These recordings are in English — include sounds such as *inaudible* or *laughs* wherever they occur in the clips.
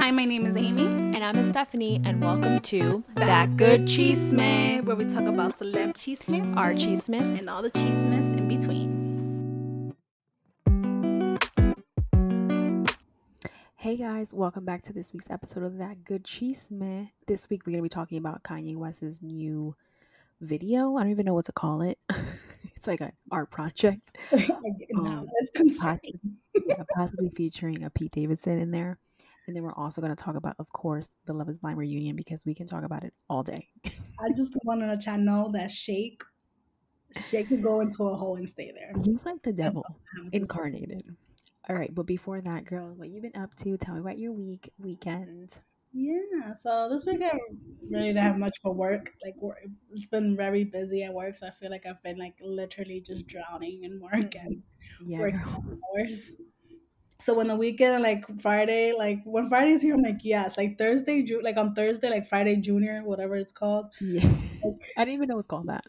Hi, my name is Amy. And I'm Stephanie, and welcome to That Good Chisme, where we talk about celeb chismes, our chismes, and all the chismes in between. Hey guys, welcome back to this week's episode of That Good Chisme. This week we're going to be talking about Kanye West's new video. I don't even know what to call it. *laughs* it's like an art project. *laughs* now Um, that's concerning. yeah, possibly featuring a Pete Davidson in there. And then we're also going to talk about, of course, the Love is Blind reunion because we can talk about it all day. I just want to let y'all know that Shake, Shake could go into a hole and stay there. He's like the devil say. incarnated. All right, but before that, girl, what you been up to? Tell me about your week, weekend. Yeah, so this week I really didn't have much for work. Like it's been very busy at work, so I feel like I've been like literally just drowning in work mm-hmm. and Yeah, working girl. hours. So when the weekend, like Friday, like when Friday's here, I'm like, yes, like Thursday, Ju- like on Thursday, like Friday Junior, whatever it's called. Yeah. *laughs* I didn't even know it's called that.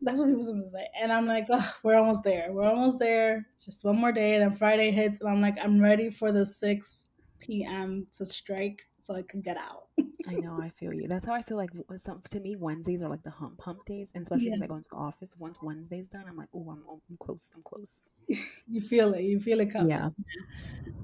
That's what people say. And I'm like, oh, we're almost there. We're almost there. Just one more day. Then Friday hits, and I'm like, I'm ready for the 6 p.m. to strike so I can get out. I know, I feel you. That's how I feel like some, to me, Wednesdays are like the hump hump days. And especially because Yeah. I go into the office. Once Wednesday's done, I'm like, oh, I'm, I'm close. I'm close. *laughs* You feel it. You feel it coming. Yeah.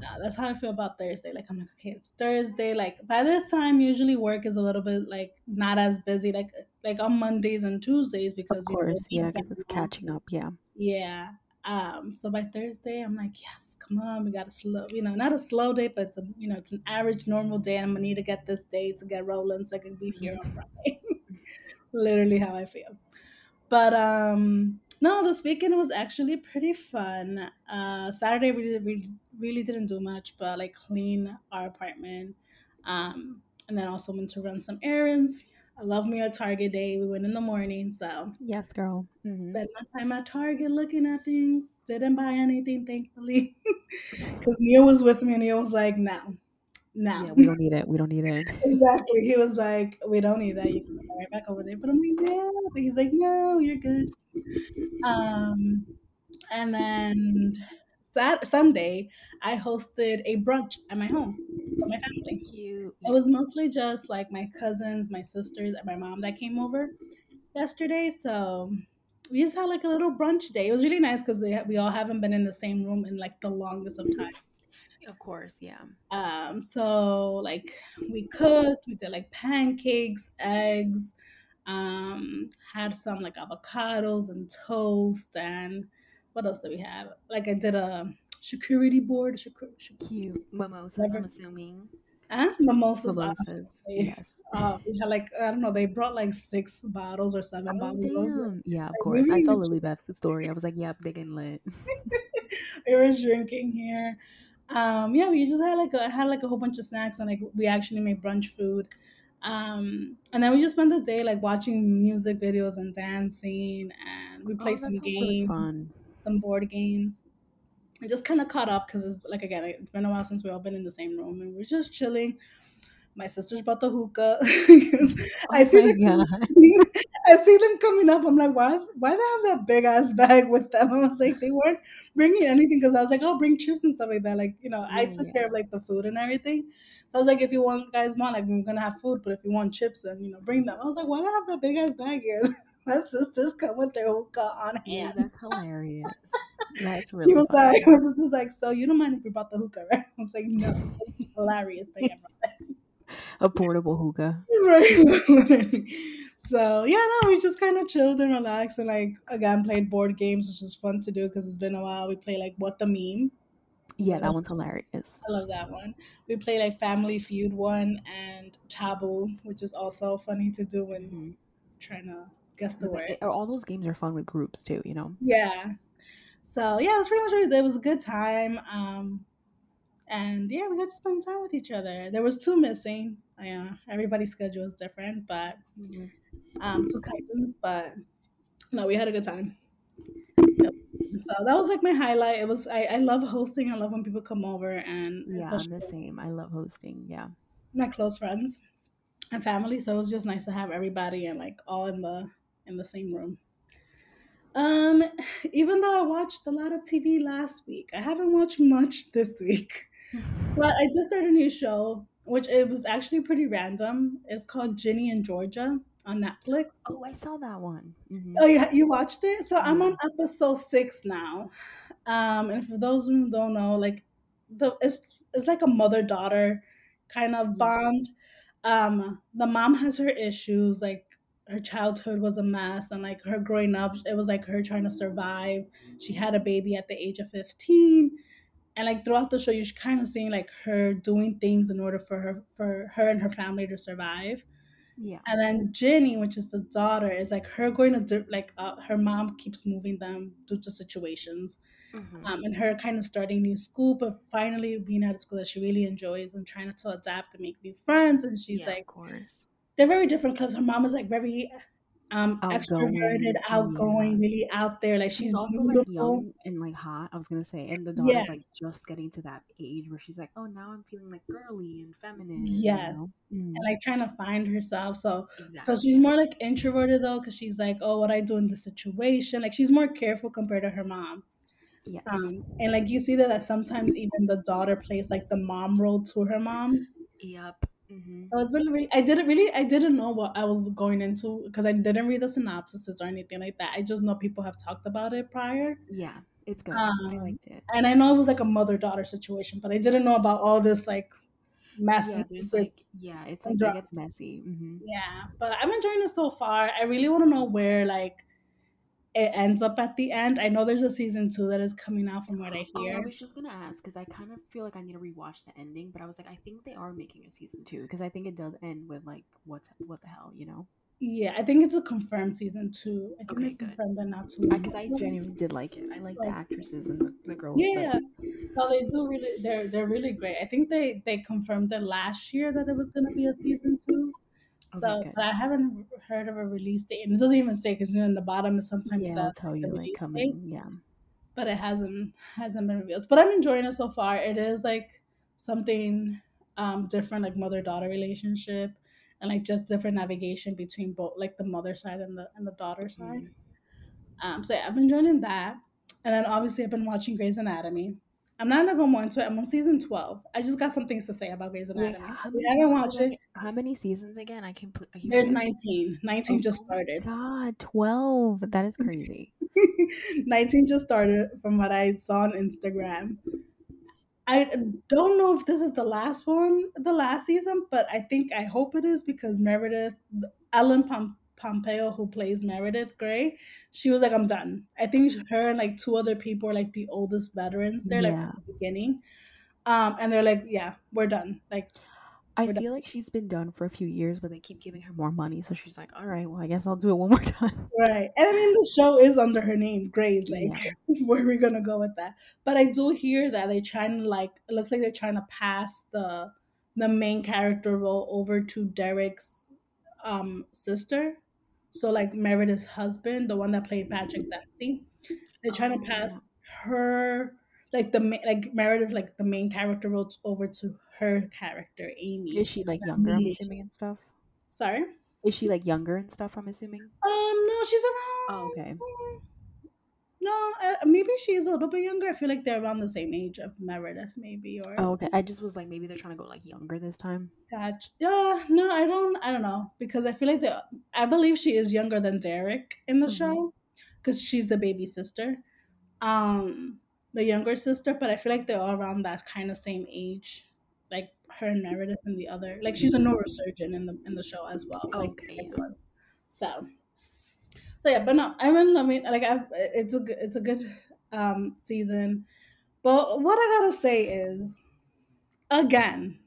Nah, uh, that's how I feel about Thursday. Like I'm like, okay, it's Thursday. Like by this time, usually work is a little bit like not as busy. Like like on Mondays and Tuesdays because Of you know, course. Yeah, because it's catching up. Yeah. Yeah. Um. So by Thursday, I'm like, yes, come on, we got a slow, you know, not a slow day, but it's a, you know, it's an average normal day. I'm gonna need to get this day to get rolling so I can be here on Friday. *laughs* Literally how I feel. But um, no, this weekend was actually pretty fun. Uh, Saturday we really, really, really didn't do much, but like clean our apartment, um, and then also went to run some errands. I love me a Target day. We went in the morning, so Yes, girl. hmm spent my time at Target looking at things. Didn't buy anything, thankfully, *laughs* because Neil was with me, and he was like, "No, no." Yeah, we don't need it. We don't need it. *laughs* Exactly. He was like, "We don't need that. You can go right back over there." But I'm like, "Yeah." But he's like, "No, you're good." Um, and then Sat Sunday, I hosted a brunch at my home for my family. Cute. It was mostly just like my cousins, my sisters, and my mom that came over yesterday. So we just had like a little brunch day. It was really nice because we all haven't been in the same room in like the longest of time. Of course. Yeah. Um, so like we cooked, we did like pancakes, eggs, um, had some like avocados and toast, and what else did we have? Like I did a charcuterie board, charcu- Cute. Mimosas, Never- I'm assuming. huh? mimosas. Mimosas. Yes. *laughs* Uh, we had like I don't know, they brought like six bottles or seven Oh, bottles. damn. Yeah, of Like, course. I saw Lily Beth's story. I was like, yep, they getting lit. *laughs* we were drinking here. Um, yeah, we just had like a had like a whole bunch of snacks and like we actually made brunch food. Um, and then we just spent the day like watching music videos and dancing, and we Oh, played that some sounds really games, fun. Some board games. We just kind of caught up because it's like again, it's been a while since we all been in the same room, and we're just chilling. My sister's brought the hookah. *laughs* 'cause oh I Oh see them *laughs* I see them coming up. I'm like, why? Why they have that big ass bag with them? I was like, they weren't bringing anything because I was like, oh, bring chips and stuff like that. Like, you know, I took yeah. care of like the food and everything. So I was like, if you want, guys want, like, we're gonna have food, but if you want chips, then you know, bring them. I was like, why they have that big ass bag here? *laughs* My sisters come with their hookah on Yeah, hand. that's hilarious. That's *laughs* really. He was funny. like, *laughs* my sister's like, so you don't mind if we brought the hookah, right? *laughs* I was like, no, hilarious. They have a portable hookah. Right. so yeah, no, we just kind of chilled and relaxed, and like again played board games, which is fun to do because it's been a while. We play like what the meme. Yeah, that one's hilarious. I love that one. We play like Family Feud one and Taboo, which is also funny to do when hmm trying to guess the word. All those games are fun with groups too, you know? Yeah. So yeah, it was pretty much it. It was a good time. Um, and yeah, we got to spend time with each other. There was two missing. Yeah, everybody's schedule is different, but Mhm. um, two cousins, but no, we had a good time. Yep. So that was like my highlight. It was I, I love hosting. I love when people come over and Yeah, I'm the same. I love hosting. Yeah. my close friends and family. So it was just nice to have everybody and like all in the in the same room. Um, even though I watched a lot of TV last week, I haven't watched much *laughs* this week. But I just started a new show which it was actually pretty random. It's called Ginny and Georgia on Netflix. Oh, I saw that one. Mhm. Oh, yeah, you watched it? So I'm on episode six now. Um, and for those who don't know, like the it's it's like a mother daughter kind of bond. Um, the mom has her issues, like her childhood was a mess, and like her growing up, it was like her trying to survive. She had a baby at the age of 15, and like throughout the show, you're kind of seeing like her doing things in order for her for her and her family to survive. Yeah. And then Ginny, which is the daughter, is like her going to do, like uh, her mom keeps moving them due to situations, Mhm. um, and her kind of starting new school, but finally being at a school that she really enjoys and trying to adapt and make new friends. And she's yeah, like, of course. They're very different because her mom is like very um Outgoing, extroverted, outgoing, really out there. Like she's, She's also like beautiful. young and like hot. I was gonna say, and the daughter's Yeah. like just getting to that age where she's like, "Oh, now I'm feeling like girly and feminine." Yes. you know? and like trying to find herself. So Mm, exactly. So she's more like introverted though, because she's like, oh, what I do in this situation. Like she's more careful compared to her mom. yes. Um, and like you see that, that sometimes even the daughter plays like the mom role to her mom. yep. Hmm So it's really, really I didn't really, I didn't know what I was going into because I didn't read the synopsis or anything like that. I just know people have talked about it prior. Yeah, it's good. I Um, liked it. And I know it was like a mother daughter situation, but I didn't know about all this like mess Yeah, secrets. like yeah, it's like it gets messy. hmm Yeah, but I'm enjoying it so far. I really want to know where like it ends up at the end. I know there's a season two that is coming out from what I Oh, hear. I was just gonna ask because I kind of feel like I need to rewatch the ending, but I was like, I think they are making a season two because I think it does end with like what's what the hell, you know? Yeah, I think it's a confirmed season two. I think Okay, they good. confirmed it not too Because I genuinely did like it. I like the actresses and the, the girls. Yeah, no, they do really. They're they're really great. I think they they confirmed it last year that it was going to be a season two. So, Okay, but I haven't heard of a release date, and it doesn't even say because you know in the bottom it sometimes yeah, I'll tell you like release date. coming. Yeah. but it hasn't hasn't been revealed. But I'm enjoying it so far. It is like something um different, like mother daughter relationship, and like just different navigation between both, like the mother side and the and the daughter side. Mhm. Um, so yeah, I've been enjoying that, and then obviously I've been watching Grey's Anatomy. I'm not gonna go more into it. I'm on season twelve. I just got some things to say about Grey's Anatomy. you many haven't watched it, How many seasons again? I can. Pl- I there's forgetting. 19. 19 just Oh my started. God, twelve. That is crazy. *laughs* 19 just started from what I saw on Instagram. I don't know if this is the last one, the last season, but I think I hope it is because Meredith, Ellen Pom- Pompeo, who plays Meredith Grey, she was like, "I'm done." I think her and like two other people are like the oldest veterans there, like Yeah. the beginning, um, and they're like, "Yeah, we're done." Like, I done. feel like she's been done for a few years, but they keep giving her more money, so she's like, "All right, well, I guess I'll do it one *laughs* more time." right? And I mean, the show is under her name, Grey's. Like, Yeah. *laughs* where are we gonna go with that? But I do hear that they're trying to like it looks like they're trying to pass the the main character role over to Derek's um sister. So like Meredith's husband, the one that played Patrick Dempsey. They're trying to Oh, pass yeah. her like the like Meredith like the main character role over to her character Amy. Is she like younger? I'm assuming and stuff. Sorry. Is she like younger and stuff? I'm assuming. Um no, she's around Oh, okay. No, uh, maybe she's a little bit younger. I feel like they're around the same age of Meredith, maybe or Oh, okay. I just was like, maybe they're trying to go like younger this time. Gotcha. Yeah, no, I don't. I don't know because I feel like the. I believe she is younger than Derek in the Mhm. show because she's the baby sister, um, the younger sister. But I feel like they're all around that kind of same age, her and Meredith and the other. Like she's a neurosurgeon in the in the show as well. Like Okay, yeah. So, so yeah, but no, I mean, I mean, like I've, it's a good, it's a good um season. But what I gotta say is, again,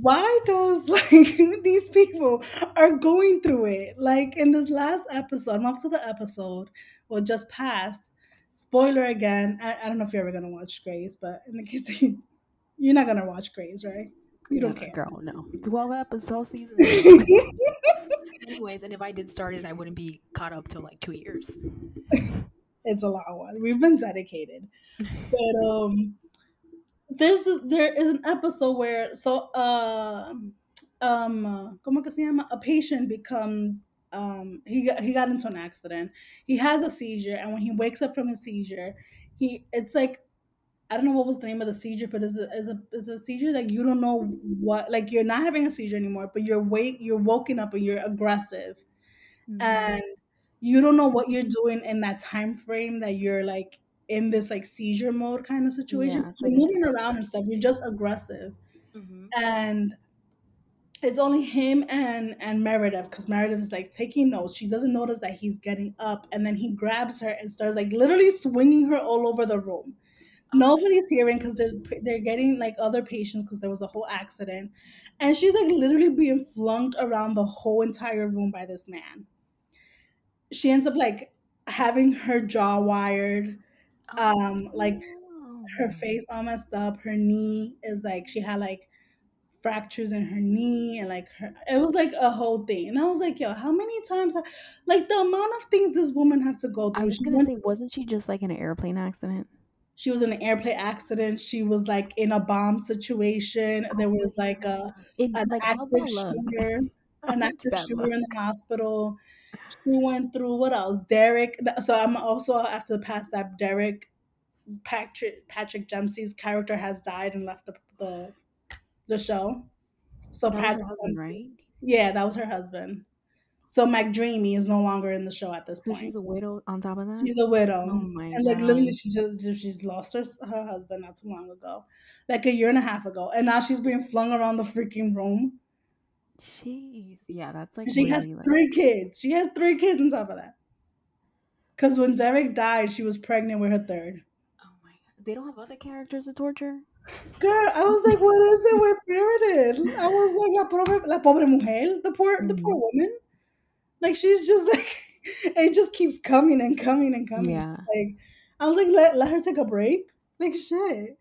why does *laughs* like these people are going through it like in this last episode i'm up to the episode well just passed spoiler again I, I don't know if you're ever gonna watch Grey's but in the case that you, you're not gonna watch Grey's right you don't No, care girl. No, twelve episodes all season. *laughs* Anyways, and if I did start it, I wouldn't be caught up till like two years. *laughs* it's a long one we've been dedicated but um there's this, there is an episode where so uh, um uh, como que se llama a patient becomes um he got, he got into an accident he has a seizure and when he wakes up from his seizure he it's like I don't know what was the name of the seizure, but is a is a is a seizure like you don't know what like you're not having a seizure anymore, but you're wake you're woken up and you're aggressive, Mhm. and you don't know what you're doing in that time frame that you're like in this like seizure mode kind of situation. Yeah, it's like moving around and stuff. You're just aggressive, Mhm. and it's only him and and Meredith because Meredith is like taking notes. She doesn't notice that he's getting up, and then he grabs her and starts like literally swinging her all over the room. Nobody's hearing because there's they're getting like other patients because there was a whole accident, and she's like literally being flunked around the whole entire room by this man. She ends up like having her jaw wired, Oh, um, like her face all messed up. Her knee is like she had like fractures in her knee and like her it was like a whole thing and i was like yo how many times like the amount of things this woman have to go through? I was she gonna went say, wasn't she just like in an airplane accident? She was in an airplane accident. She was like in a bomb situation. There was like a In an like active shooter an active shooter in the hospital. She went through what else? Derek so i'm also after the past that derek patrick patrick dempsey's character has died and left the the, the show. So That was patrick husband, right? Yeah, that was her husband. So McDreamy is no longer in the show at this So point. she's a widow on top of that? She's a widow. Oh my god. and like literally she just she's lost her her husband not too long ago. Like a year and a half ago. And now she's being flung around the freaking room. Jeez. Yeah, that's like And she really has like three kids. She has three kids on top of that. Cause when Derek died, she was pregnant with her third. Oh my god. They don't have other characters to torture? Girl, I was like, what is it with Meredith? I was like, la pobre, la pobre mujer, the poor, the poor Mhm. woman. Like she's just *laughs* like, it just keeps coming and coming and coming. Yeah. Like, I was like, let, let her take a break. Like shit.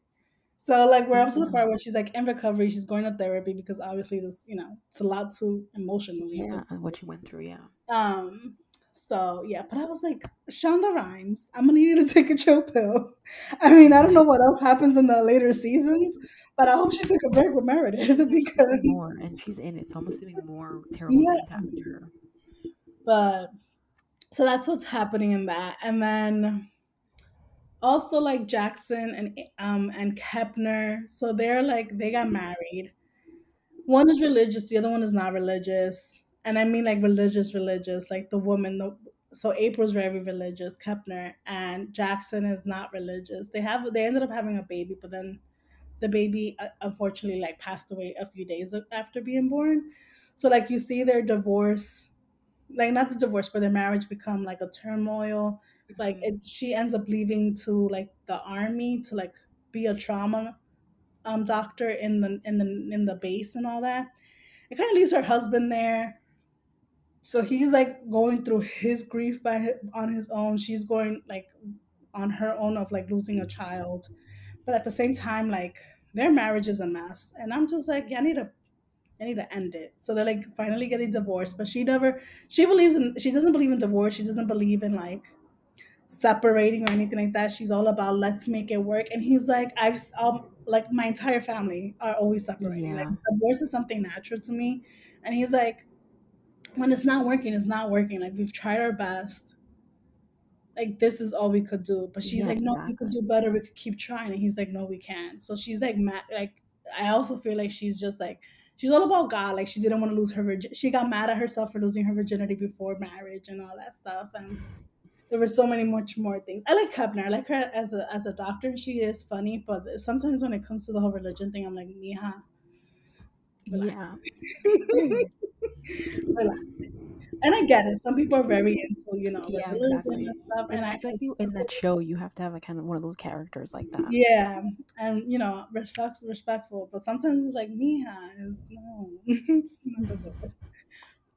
So like we're up to the part where she's like in recovery. She's going to therapy because obviously this, you know, it's a lot too emotionally. Yeah, what you went through, yeah. Um. So yeah, but I was like, Shonda Rhimes, I'm gonna need you to *laughs* take a chill pill. I mean, I don't know what else happens in the later seasons, but I hope she took a break with Meredith *laughs* because. more, and she's in it, so I'm more terrible Yeah. things happen to her. But so that's what's happening in that, and then also like Jackson and um and Kepner. So they're like they got married. One is religious, the other one is not religious, and I mean like religious, religious. Like the woman, the so April's very religious, Kepner, and Jackson is not religious. They have they ended up having a baby, but then the baby uh, unfortunately like passed away a few days after being born. So like you see their divorce, like not the divorce, but their marriage become like a turmoil. Like Mhm. it, she ends up leaving to like the army to like be a trauma um doctor in the in the in the base and all that. It kind of leaves her husband there. So he's like going through his grief by on his own. She's going like on her own of like losing a child, but at the same time, like their marriage is a mess. And I'm just like, yeah, I need to, I need to end it. So they're like finally getting divorced, but she never, she believes in, she doesn't believe in divorce. She doesn't believe in like separating or anything like that. She's all about let's make it work. And he's like, I've, um, like my entire family are always separating. Like Yeah. divorce is something natural to me. And he's like, when it's not working, it's not working. Like we've tried our best. Like this is all we could do. But she's Yeah, like, no, we could do better. We could keep trying. And he's like, no, we can't. So she's like, mad. Like I also feel like she's just like she's all about God. Like she didn't want to lose her virgin. She got mad at herself for losing her virginity before marriage and all that stuff. And there were so many much more things. I like Kepner. I like her as a as a doctor. She is funny, but sometimes when it comes to the whole religion thing, I'm like, Mija, relax. Yeah. *laughs* relax. And I get it. Some people are very into, you know, Yeah, exactly. and stuff. And And I I, feel like you in that show you have to have a kind of one of those characters like that. yeah, and you know, respect, respectful. But sometimes it's like Mija is no, *laughs* it's not.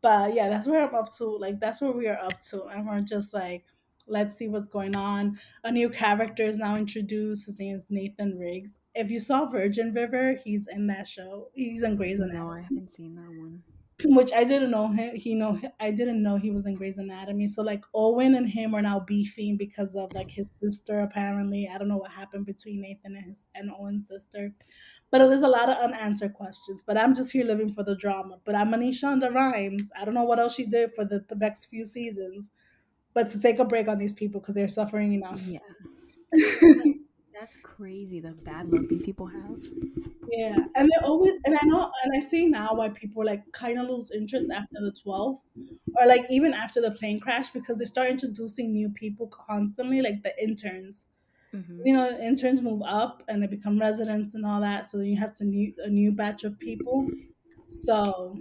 But yeah, that's where I'm up to. Like that's where we are up to, and we're just like, let's see what's going on. A new character is now introduced. His name is Nathan Riggs. If you saw Virgin River, he's in that show. He's in Grey's Anatomy. No, I haven't seen that one. *clears throat* which I didn't know him. He know I didn't know he was in Grey's Anatomy. So like Owen and him are now beefing because of like his sister. Apparently, I don't know what happened between Nathan and his and Owen's sister. But there's a lot of unanswered questions. But I'm just here living for the drama. But I'm Manish Shonda Rhimes. I don't know what else she did for the, the next few seasons, but to take a break on these people because they're suffering enough. Yeah. *laughs* That's crazy. The bad luck these people have. Yeah, and they're always, and I know, and I see now why people like kind of lose interest after the 12, or like even after the plane crash because they start introducing new people constantly, like the interns. Mm-hmm. You know, interns move up and they become residents and all that, so then you have to new a new batch of people. So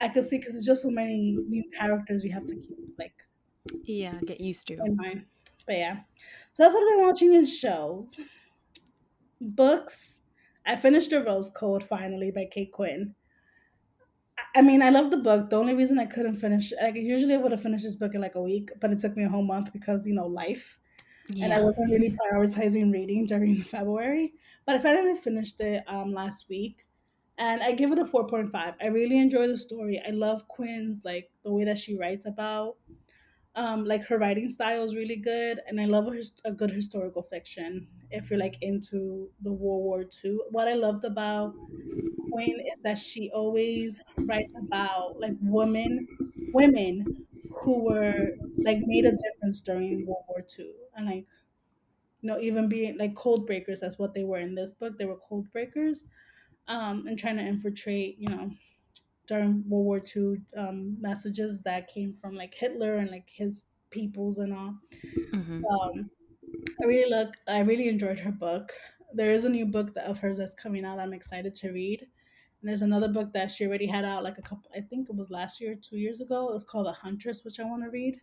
I could see because there's just so many new characters you have to keep like Yeah, get used to. But yeah, so that's what I've been watching in shows, books. I finished The Rose Code finally by Kate Quinn. I- mean, I love the book. The only reason I couldn't finish, like, usually I would have finished this book in like a week, but it took me a whole month because you know life, and I wasn't really prioritizing reading during *laughs* February. But I finally finished it um, last week, and I give it a four point five. I really enjoy the story. I love Quinn's like the way that she writes about um, like her writing style is really good, and I love a, a good historical fiction. If you're like into the World War II, what I loved about Quinn is that she always writes about like women, women who were like made a difference during World War II, and like you know even being like code breakers. That's what they were in this book. They were code breakers, um, and trying to infiltrate, you know, during World War II um, messages that came from like Hitler and like his peoples and all. Mm-hmm. Um, I really look. I really enjoyed her book. There is a new book that of hers that's coming out. I'm excited to read. And there's another book that she already had out like a couple. I think it was last year, two years ago. It was called The Huntress, which I want to read.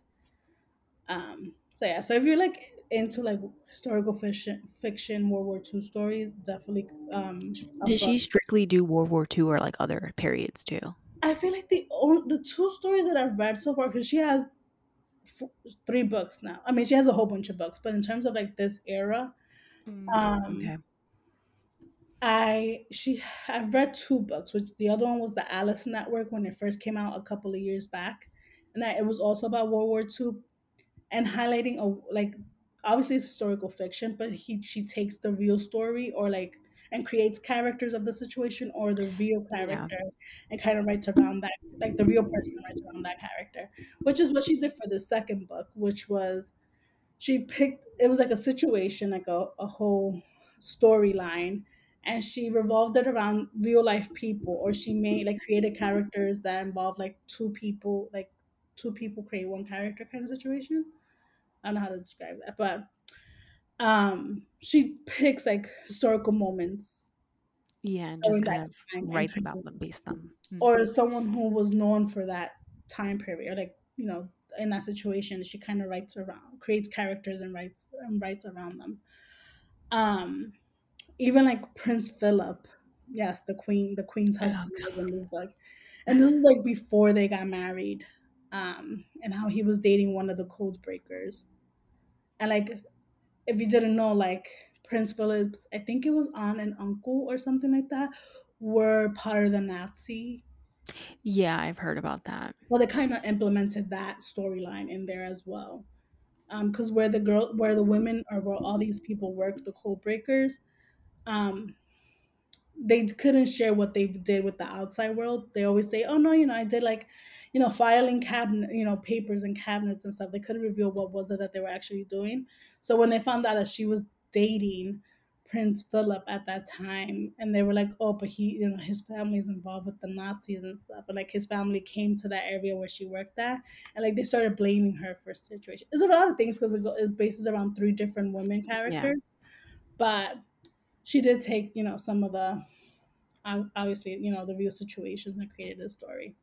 Um, so yeah. So if you're like into like historical fiction, fiction World War II stories, definitely. Um, Did she strictly do World War II or like other periods too? I feel like the on- the two stories that I've read so far, because she has f- three books now. I mean, she has a whole bunch of books, but in terms of like this era, um, okay. I she I've read two books, which the other one was the Alice Network when it first came out a couple of years back, and I, it was also about World War II and highlighting a like obviously it's historical fiction, but he she takes the real story or like and creates characters of the situation or the real Yeah. character and kind of writes around that like the real person writes around that character, which is what she did for the second book, which was she picked it was like a situation like a, a whole storyline and she revolved it around real life people or she made like created characters that involve like two people like two people create one character kind of situation i don't know how to describe that but um she picks like historical moments. Yeah, and just kind of writes about them based on. Mm. or someone who was known for that time period like you know in that situation she kind of writes around creates characters and writes and writes around them. Um even like prince philip yes the queen the queen's Oh, husband was in this book. And this is like before they got married um and how he was dating one of the code breakers. And like if you didn't know like prince philip's i think it was aunt and uncle or something like that were part of the nazi. Yeah, I've heard about that. well they kind of implemented that storyline in there as well. Because where the girl where the women or where all these people work the code breakers um they couldn't share what they did with the outside world. They always say oh no you know i did like you know filing cabinet you know papers and cabinets and stuff they couldn't reveal what was it that they were actually doing. So when they found out that she was dating prince philip at that time and they were like oh but he you know his family's involved with the nazis and stuff and like his family came to that area where she worked at and like they started blaming her for situation. It's a lot of things because it, go- it bases around three different women characters but she did take you know some of the obviously you know the real situations that created this story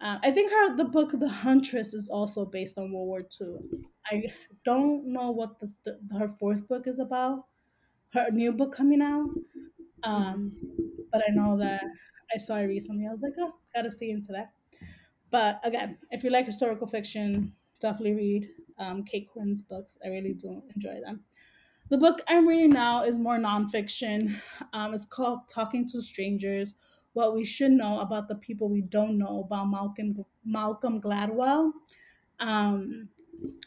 uh, i think her the book the huntress is also based on world war ii i don't know what the, the her fourth book is about her new book coming out um but i know that i saw it recently. I was like oh gotta see into that. But again if you like historical fiction definitely read um, kate quinn's books. I really do enjoy them. The book I'm reading now is more nonfiction. Um, it's called Talking to Strangers What We Should Know About the People We Don't Know About Malcolm, Malcolm Gladwell. Um,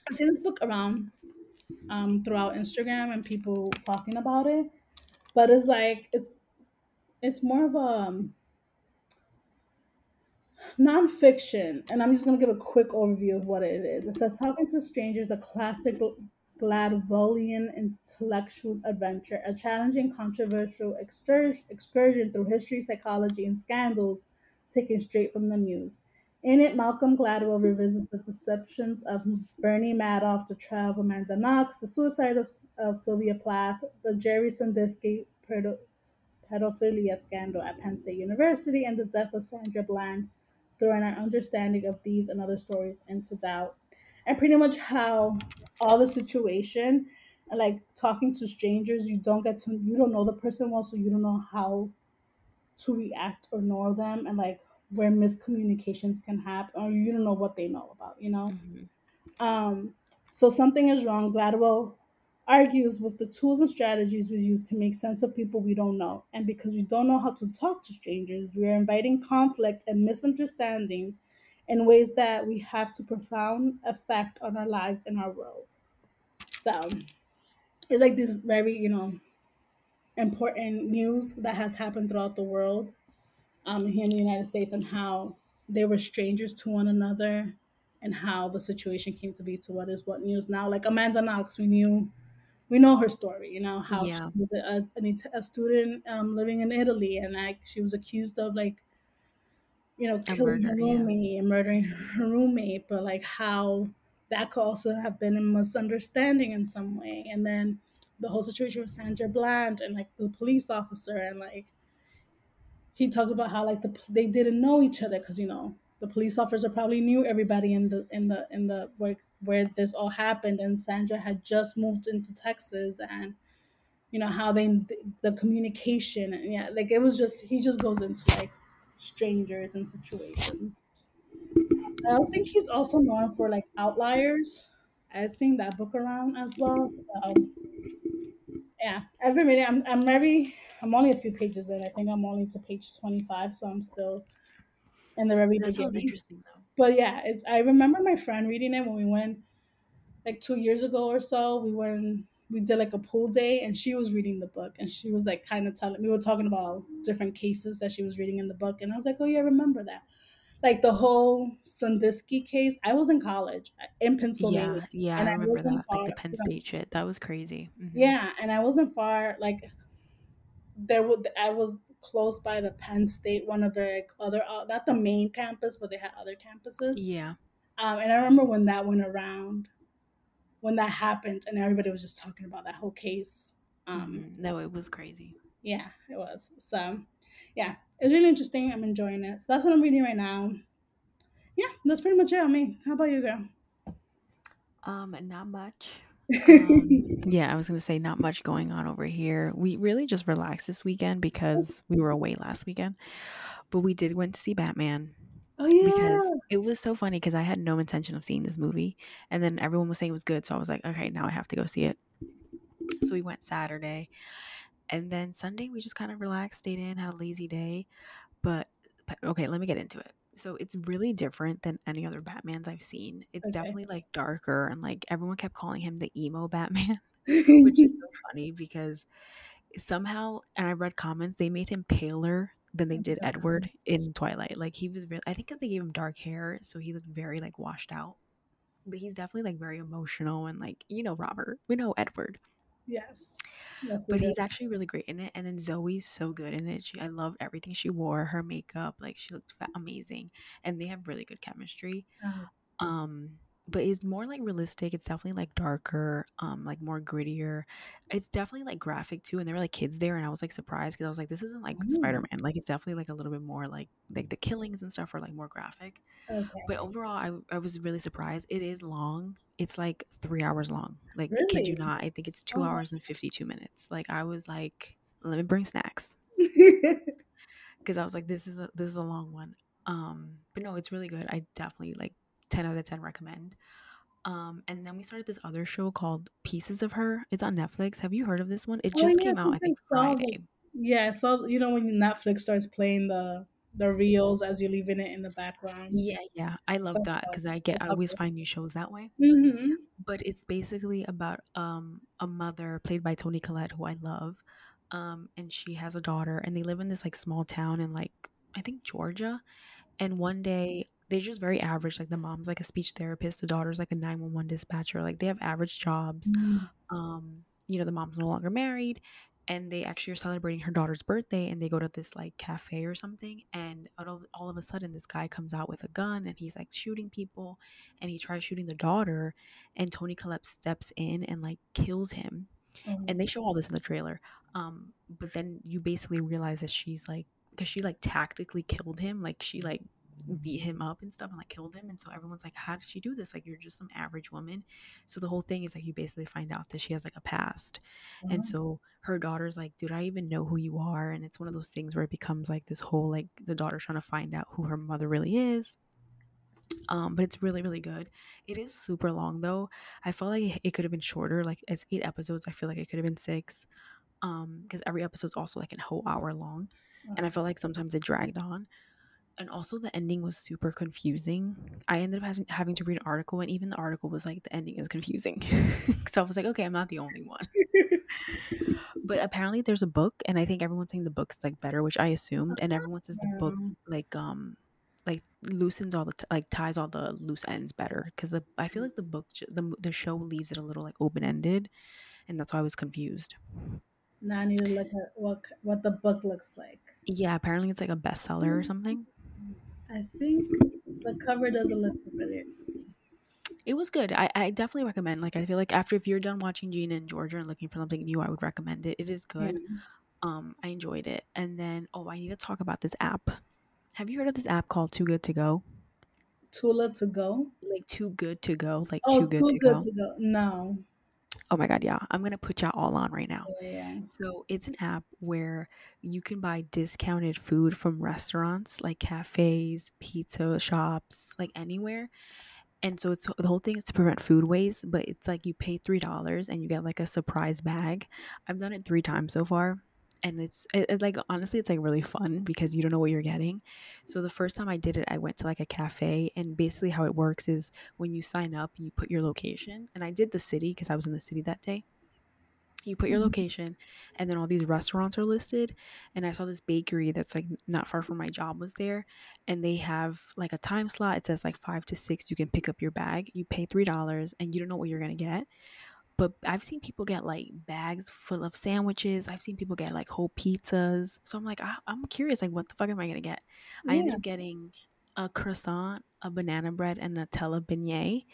I've seen this book around um, throughout Instagram and people talking about it, but it's like, it's, it's more of a um, nonfiction. And I'm just to give a quick overview of what it is. It says Talking to Strangers, a classic Gladwellian intellectual adventure, a challenging, controversial excursion, through history, psychology, and scandals taken straight from the news. In it, Malcolm Gladwell revisits the deceptions of Bernie Madoff, the trial of Amanda Knox, the suicide of, of Sylvia Plath, the Jerry Sandusky pedo- pedophilia scandal at Penn State University, and the death of Sandra Bland, throwing our understanding of these and other stories into doubt. And pretty much how all the situation, and like talking to strangers, you don't get to, you don't know the person well, so you don't know how to react or know them, and like where miscommunications can happen, or you don't know what they know about, you know? Mhm. Um, so something is wrong. Gladwell argues with the tools and strategies we use to make sense of people we don't know. And because we don't know how to talk to strangers, we are inviting conflict and misunderstandings in ways that we have to profound effect on our lives and our world. So it's like this very, you know, important news that has happened throughout the world um, here in the United States and how they were strangers to one another and how the situation came to be to what is what news now. Like Amanda Knox, we knew, we know her story, you know, how she Yeah. was a, a, a student um, living in Italy and like she was accused of like, you know, A killing her murder, yeah. roommate and murdering *laughs* her roommate, but like how that could also have been a misunderstanding in some way. And then the whole situation with Sandra Bland and like the police officer and like he talks about how like the they didn't know each other because you know the police officer probably knew everybody in the in the in the where where this all happened and Sandra had just moved into Texas and you know how they the communication and yeah like it was just he just goes into like strangers and situations. I think he's also known for like outliers. I've seen that book around as well. So yeah, I've been reading. I'm I'm very I'm only a few pages in. I think I'm only to page 25, so I'm still in the very That sounds beginning. interesting though. But yeah, it's I remember my friend reading it when we went like two years ago or so. We went we did like a pool day and she was reading the book and she was like kind of telling we were talking about different cases that she was reading in the book and I was like, Oh yeah, I remember that. Like the whole Sandusky case, I was in college uh, in Pennsylvania Yeah, yeah, I and I remember wasn't that. Like the Penn you know, State shit. That was crazy. hmm yeah, and I wasn't far like there would I was close by the Penn State, one of their like, other uh, not the main campus, but they had other campuses. Yeah. Um, and I remember when that went around, when that happened, and everybody was just talking about that whole case. Um, hmm No, it was crazy. yeah, it was. So, yeah, it's really interesting. I'm enjoying it. So that's what I'm reading right now. Yeah, that's pretty much it on me. How about you, girl? Um, not much. *laughs* Um, yeah, I was gonna say not much going on over here. We really just relaxed this weekend because we were away last weekend. But we did went to see Batman oh because it was so funny because I had no intention of seeing this movie, and then everyone was saying it was good, so I was like, okay, now I have to go see it. So we went Saturday, and then Sunday we just kind of relaxed, stayed in, had a lazy day. But, but okay, let me get into it. So it's really different than any other Batmans I've seen. It's okay. definitely like darker and like everyone kept calling him the emo Batman, *laughs* which is so funny because somehow and I read comments they made him paler than they did Edward in Twilight. Like he was really I think cuz they gave him dark hair so he looked very like washed out. But he's definitely like very emotional and like you know Robert. We know Edward yes, yes, but did. he's actually really great in it. And then Zoe's so good in it. She, I loved everything she wore, her makeup, like she looked amazing, and they have really good chemistry. Um, but it's more like realistic. It's definitely like darker, um, like more grittier. It's definitely like graphic too. And there were like kids there, and I was like surprised because I was like, this isn't like Spider Mm, Man. Like it's definitely like a little bit more like like the killings and stuff are like more graphic. But overall, I I was really surprised. It is long. It's like three hours long. Like, kid you not, I think it's two Oh, hours and 52 minutes. Like, I was like, let me bring snacks *laughs* because I was like, this is a this is a long one. Um, but no, it's really good. I definitely like 10 out of 10 recommend. Um, and then we started this other show called Pieces of Her. It's on Netflix. Have you heard of this one? It Oh just yeah, came out, I I think the Friday. yeah, I saw you know when Netflix starts playing the the reels as you're leaving it in the background. Yeah, yeah. I love So, that because I get I always find new shows that way. Mm-hmm. but it's basically about um a mother played by Toni Collette who I love. Um and she has a daughter and they live in this like small town in like I think Georgia and one day they're just very average. Like the mom's like a speech therapist, the daughter's like a 911 dispatcher. Like they have average jobs. Mm. Um, you know, the mom's no longer married and they actually are celebrating her daughter's birthday and they go to this like cafe or something and of, all of a sudden this guy comes out with a gun and he's like shooting people and he tries shooting the daughter and Toni Collette steps in and like kills him Oh, and they show all this in the trailer um but then you basically realize that she's like because she like tactically killed him like she like beat him up and stuff and like killed him and so everyone's like how did she do this? Like you're just some average woman. So the whole thing is like you basically find out that she has like a past. Wow. and so her daughter's like did i even know who you are. And it's one of those things where it becomes like this whole like the daughter's trying to find out who her mother really is. Um but it's really really good. It is super long though. I felt like it could have been shorter like it's eight episodes. I feel like it could have been six um because every episode's also like a whole hour long. And i felt like sometimes it dragged on and also the ending was super confusing. I ended up having, having to read an article and even the article was like the ending is confusing. *laughs* So i was like okay i'm not the only one. *laughs* But apparently there's a book and i think everyone's saying the book's like better which i assumed and everyone says the book like um like loosens all the t- like ties all the loose ends better because the i feel like the book j- the, the show leaves it a little like open-ended and that's why i was confused. Now I need to look at what what the book looks like. yeah apparently it's like a bestseller or something I think the cover doesn't look familiar to me. it was good I, I definitely recommend like i feel like after if you're done watching gina and georgia and looking for something new i would recommend it it is good Yeah. um i enjoyed it and then oh i need to talk about this app have you heard of this app called too good to go Tula to go. like too good to go like Oh, too good too to good go to go. No. Oh my god yeah i'm gonna put y'all all on right now Yeah, yeah. So it's an app where you can buy discounted food from restaurants like cafes, pizza shops, like anywhere. And so it's the whole thing is to prevent food waste, but it's like you pay three dollars and you get like a surprise bag. I've done it three times so far. And it's it, it, like honestly, it's like really fun because you don't know what you're getting. So the first time I did it, I went to like a cafe, and basically how it works is when you sign up, you put your location, and I did the city because I was in the city that day you put your Mhm. location and then all these restaurants are listed and i saw this bakery that's like not far from my job was there and they have like a time slot it says like five to six you can pick up your bag you pay three dollars and you don't know what you're gonna get but i've seen people get like bags full of sandwiches. I've seen people get like whole pizzas. So i'm like I- i'm curious like what the fuck am i gonna get? I ended up getting a croissant a banana bread and a nutella beignet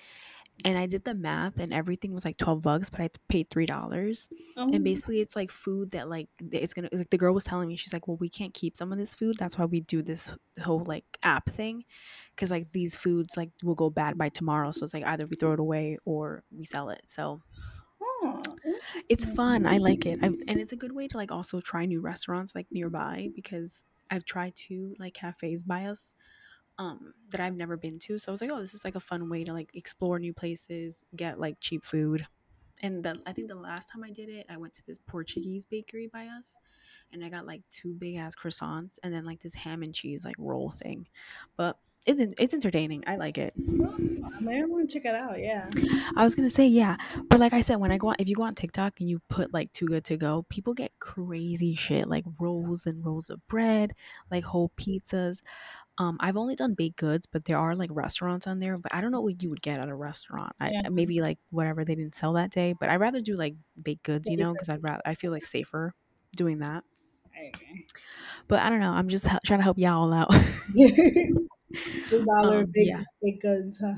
and i did the math and everything was like 12 bucks but i paid three dollars. Oh, and basically it's like food that like it's gonna like the girl was telling me she's like well we can't keep some of this food. That's why we do this whole like app thing because like these foods like will go bad by tomorrow so it's like either we throw it away or we sell it. So huh, it's fun. I like it. I, and it's a good way to like also try new restaurants like nearby because i've tried two like cafes by us um that i've never been to so i was like oh this is like a fun way to like explore new places get like cheap food and the, I think the last time I did it, I went to this Portuguese bakery by us, and I got like two big ass croissants and then like this ham and cheese like roll thing. But it's it's entertaining. I like it. I may want to check it out. Yeah. I was gonna say yeah, but like I said, when I go on, if you go on TikTok and you put like too good to go, people get crazy shit like rolls and rolls of bread, like whole pizzas. Um, I've only done baked goods, but there are like restaurants on there. But I don't know what you would get at a restaurant. I Yeah. maybe like whatever they didn't sell that day. But I'd rather do like baked goods, you know, because I'd rather I feel like safer doing that. Okay. But I don't know. I'm just trying to help y'all out. *laughs* Two *laughs* dollar Um, big yeah. big goods, huh?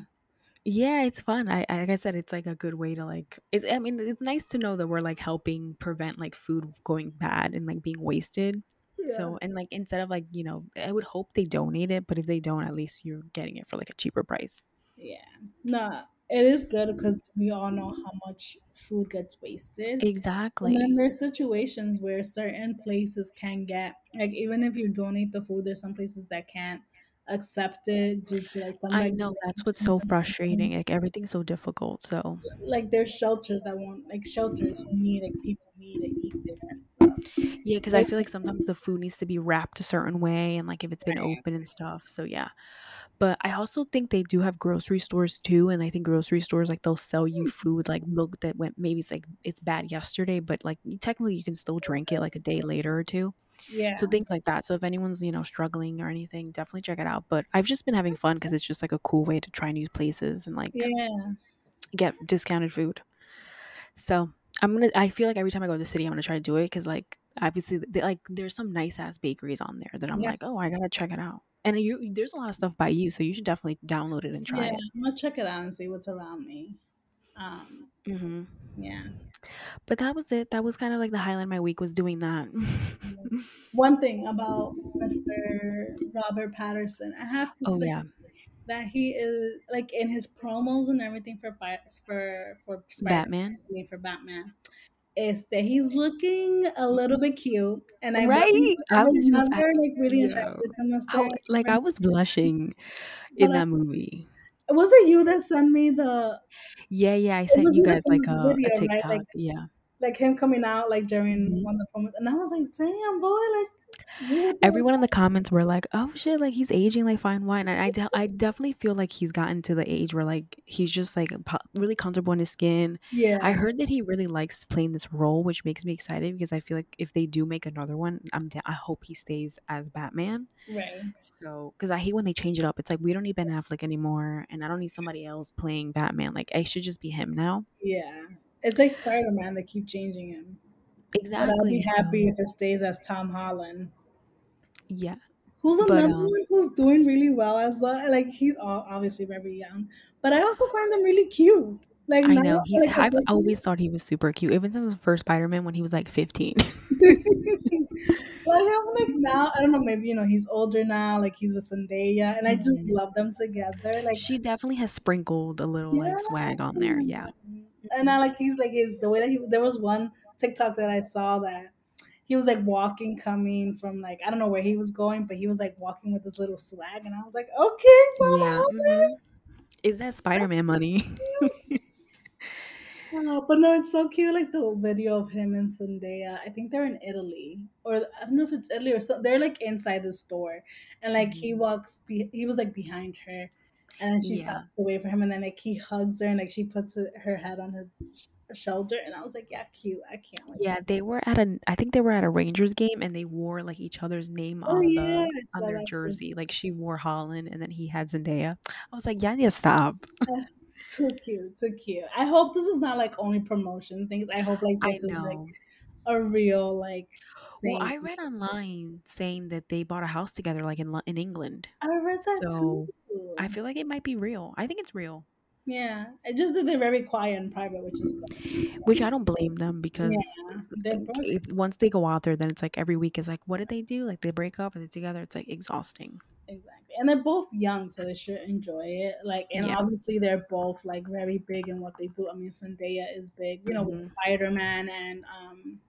Yeah, it's fun. I, I like I said, it's like a good way to like. It's I mean, it's nice to know that we're like helping prevent like food going bad and like being wasted. So and like instead of like you know, I would hope they donate it, but if they don't, at least you're getting it for like a cheaper price. yeah. No, it is good because we all know how much food gets wasted. Exactly. And then there's situations where certain places can get like even if you donate the food, there's some places that can't accept it due to like some I know that's what's so *laughs* frustrating. Like everything's so difficult. So Like there's shelters that won't like shelters need like people need to eat there. Yeah, because I feel like sometimes the food needs to be wrapped a certain way, and like if it's been open and stuff. So yeah. But I also think they do have grocery stores too, and I think grocery stores like they'll sell you mm. food like milk that went maybe it's like it's bad yesterday, but like technically you can still drink it like a day later or two. Yeah. So things like that. So if anyone's, you know, struggling or anything, definitely check it out. But I've just been having fun because it's just like a cool way to try new places and like Yeah. get discounted food. So I'm gonna. I feel like every time I go to the city, I'm gonna try to do it because like obviously, they, like there's some nice ass bakeries on there that I'm Yeah. like, oh, I gotta check it out. And you, there's a lot of stuff by you, so you should definitely download it and try it. Yeah. it. I'm gonna check it out and see what's around me. Um. mm-hmm. Yeah. But that was it. That was kind of like the highlight of my week was doing that. One thing about Mr. Robert Pattinson, I have to oh say yeah, that he is like in his promos and everything for for for Spider Batman. Man for Batman. Is that he's looking a little bit cute, and I Right? I was just- I- like really attracted to. Like I was blushing in But, that movie. was it you that sent me the Yeah, yeah. I sent you guys like a, the a video, right? TikTok. Like- yeah. like him coming out like during Mhm. one of the promos, and I was like, damn boy, like you with the- Everyone in the comments were like, "Oh shit, like he's aging like fine wine." And I, de- I definitely feel like he's gotten to the age where like he's just like po- really comfortable in his skin. yeah, I heard that he really likes playing this role, which makes me excited because I feel like if they do make another one, I'm da- I hope he stays as Batman. right, So, because I hate when they change it up. It's like we don't need Ben Affleck anymore, and I don't need somebody else playing Batman. Like I should just be him now. yeah. It's like Spider Man; they keep changing him. But I'll be happy so- if it stays as Tom Holland. yeah. Who's another um, one who's doing really well as well? Like he's all, obviously very young, but I also find him really cute. Like I know. He's. like, I've always thought he was super cute, even since the first Spider Man when he was like 15. *laughs* like I'm like now, I don't know, maybe you know he's older now, like he's with Zendaya, and I just Mhm. love them together. Like she definitely has sprinkled a little like swag on there. Yeah. and I like he's like his, the way that he there was one TikTok that I saw that he was like walking coming from like I don't know where he was going, but he was like walking with his little swag, and I was like, okay, Yeah. Mhm. Is that Spider Man money? *laughs* *laughs* Oh, but no, it's so cute. Like the video of him and Zendaya. I think they're in Italy, or I don't know if it's Italy or so. They're like inside the store, and like he walks. Be- he was like behind her, and then she Yeah. stops to wait for him, and then like he hugs her, and like she puts her head on his shoulder, and I was like, yeah, cute. I can't. Wait. yeah, they were at a. I think they were at a Rangers game, and they wore like each other's name Oh, on yeah, the on their that too. jersey. Like she wore Holland, and then he had Zendaya. I was like, yeah, to stop. Ah, too cute, too cute. I hope this is not like only promotion things. I hope like this is like a real like. Well, I read online saying that they bought a house together, like in in England. I read that So, too. I feel like it might be real. I think it's real, Yeah, it just that they're very quiet and private, which is good. which I don't blame them because Yeah, they're like, broke. if once they go out there, then it's like every week is like, what did they do? Like they break up and they're together. It's like exhausting. exactly, and they're both young, so they should enjoy it. Like, and Yeah. obviously they're both like very big in what they do. I mean, Zendaya is big, you know, with Mhm. Spider Man and um,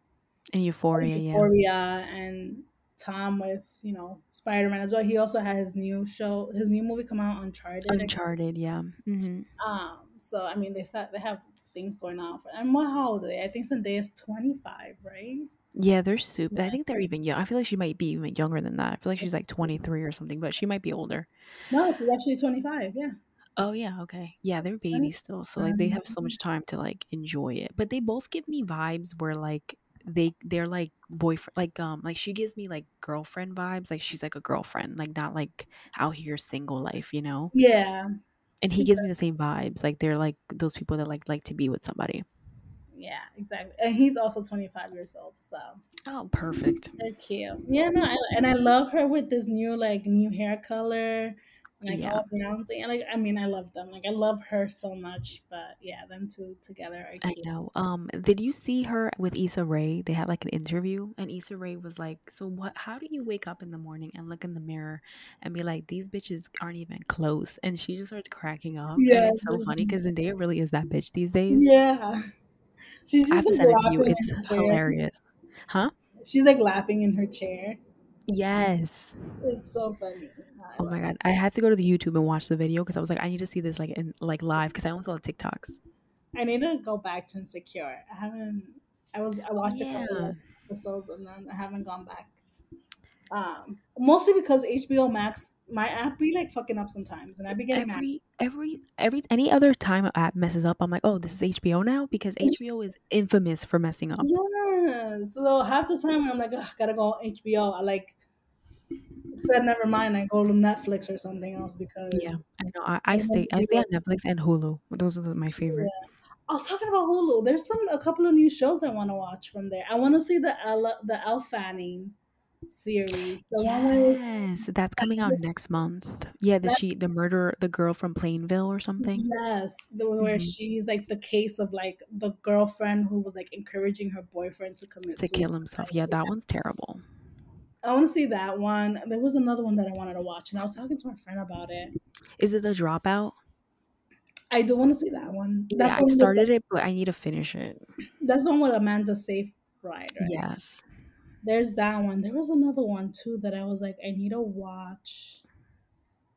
And Euphoria, yeah. Euphoria, and Tom with you know Spider Man as well. He also had his new show, his new movie come out, Uncharted. Uncharted, yeah. hmm Um, so I mean, they start, they have things going on. For, and what how old are they? I think Zendaya is twenty five, right? Yeah, they're super. I think they're even young. I feel like she might be even younger than that. I feel like she's like 23 or something, but she might be older. No, she's actually twenty five. Yeah. Oh yeah, okay. Yeah, they're babies still. So like they have so much time to like enjoy it. But they both give me vibes where like they they're like boyfriend like um like she gives me like girlfriend vibes. Like she's like a girlfriend, like not like out here single life, you know? Yeah. And he gives me the same vibes. Like they're like those people that like like to be with somebody. Yeah, exactly. And he's also 25 years old, so Oh, perfect. they're cute. Yeah, no, I, and I love her with this new like new hair color, like Yeah. all bouncing. And like, I mean, I love them. Like, I love her so much. But yeah, them two together are I know. Um, did you see her with Issa Rae? They had like an interview, and Issa Rae was like, "So what? How do you wake up in the morning and look in the mirror and be like, these bitches aren't even close?" And she just starts cracking up. Yeah, it's so funny because Zendaya really is that bitch these *laughs* days. Yeah, she's just I have to send it to you. It's hilarious, huh? She's like laughing in her chair. Yes. It's so funny. I Oh love my god, I had to go to the YouTube and watch the video because I was like, I need to see this like in like live because I only saw the TikToks. I need to go back to Insecure. I haven't. I was. I watched a couple yeah. of episodes and then I haven't gone back. Um, mostly because HBO Max, my app be like fucking up sometimes, and I be getting mad. every every every any other time an app messes up, I'm like, oh, this is HBO now because mm. HBO is infamous for messing up. Yeah. So half the time I'm like, gotta go on HBO. I like said never mind. I go to Netflix or something else because Yeah, I know. I, I stay I stay on Netflix and Hulu. Those are my favorite. Yeah. I was talking about Hulu. There's some a couple of new shows I want to watch from there. I want to see the Ella, the Elle Fanning series. The Yes, that's coming out next month. Yeah, the she the murder the girl from Plainville or something yes, the where Mhm. she's like the case of like the girlfriend who was like encouraging her boyfriend to commit to kill himself. Yeah, that one's terrible. I want to see that one. There was another one that I wanted to watch, and I was talking to my friend about it. Is it the dropout? I do want to see that one. That's Yeah, I one with, started it, but I need to finish it. that's the one with Amanda Seyfried, right? Yes. There's that one. There was another one too that I was like, I need to watch,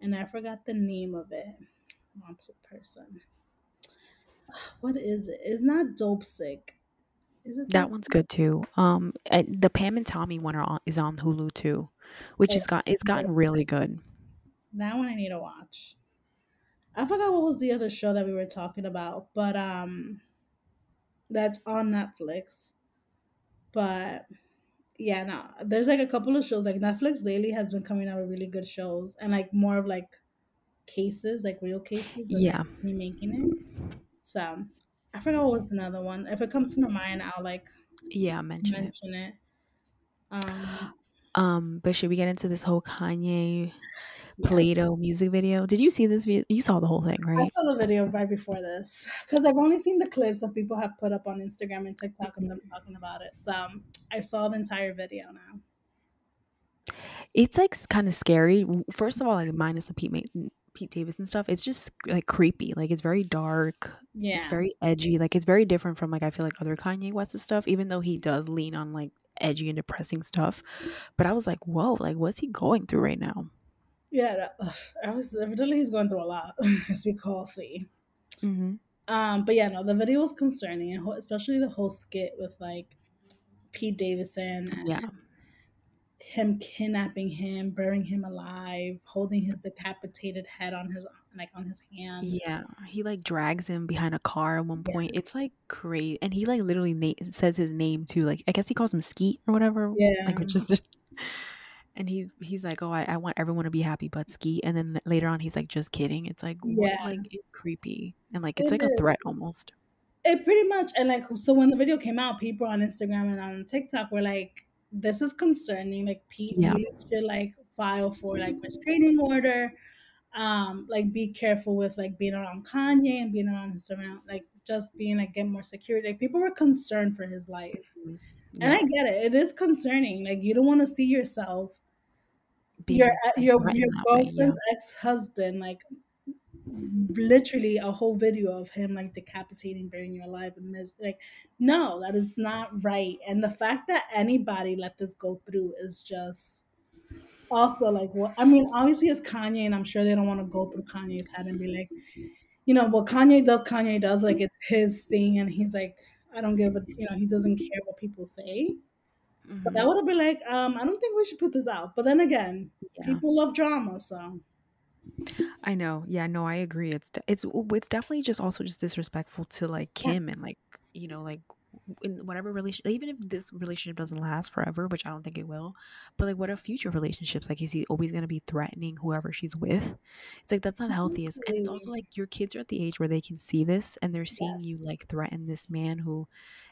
and I forgot the name of it. Wrong person. *sighs* What is it? It's not Dopesick. Is it That one's good too. Um, and the Pam and Tommy one are on, is on Hulu too, which Oh, has got it's gotten really good. that one I need to watch. I forgot what was the other show that we were talking about, but um, that's on Netflix. But yeah, no, there's like a couple of shows like Netflix lately has been coming out with really good shows and like more of like cases, like real cases, Yeah. remaking it. So I forgot what was another one. If it comes to my mind, I'll like Yeah, mention it. mention it. Um, Um, but should we get into this whole Kanye yeah. Play-Doh music video? Did you see this video? You saw the whole thing, right? I saw the video right before this because I've only seen the clips that people have put up on Instagram and TikTok of them talking about it. So um, I saw the entire video now. It's like kind of scary. First of all, like minus the Pete Ma- Pete Davidson stuff, it's just like creepy. Like it's very dark. Yeah. It's very edgy. Like it's very different from like I feel like other Kanye West's stuff, even though he does lean on like edgy and depressing stuff. But I was like, whoa, like what's he going through right now? Yeah. I was evidently he's going through a lot, *laughs* as we call see. Mm-hmm. Um, but yeah, no, the video was concerning, and especially the whole skit with like Pete Davidson and Yeah. him kidnapping him, burying him alive, holding his decapitated head on his like on his hand. Yeah, he like drags him behind a car at one Yeah. point. It's like crazy, and he like literally na- says his name too. Like I guess he calls him Skeet or whatever. Yeah. Like which is, and he he's like, oh, I, I want everyone to be happy but Ski." and then later on he's like, just kidding. It's like what? Yeah. Like it's creepy and like it's It like a threat almost. It pretty much and like so when the video came out, people on Instagram and on TikTok were like, "This is concerning. Like Pete Yeah. should like file for like restraining order. Um, like be careful with like being around Kanye and being around his surround, like just being like get more security. Like people were concerned for his life, and Yeah, I get it. It is concerning. Like you don't want to see yourself being your uh, your your. Yeah, girlfriend's ex husband like literally a whole video of him like decapitating, burying you alive, and like no, that is not right. And the fact that anybody let this go through is just also like what I mean. Obviously, it's Kanye, and I'm sure they don't want to go through Kanye's head and be like, you know, what Kanye does, Kanye does. Like it's his thing, and he's like, I don't give a, you know, he doesn't care what people say. But Mhm. that would have been like, um, I don't think we should put this out. But then again, yeah. people love drama, so I know. Yeah, no, I agree. It's de- it's it's definitely just also just disrespectful to like Yeah. Kim and like you know like in whatever relationship even if this relationship doesn't last forever which i don't think it will but like what are future relationships? Like is he always going to be threatening whoever she's with? It's like that's not healthy It's- and it's also like your kids are at the age where they can see this and they're seeing you like threaten this man who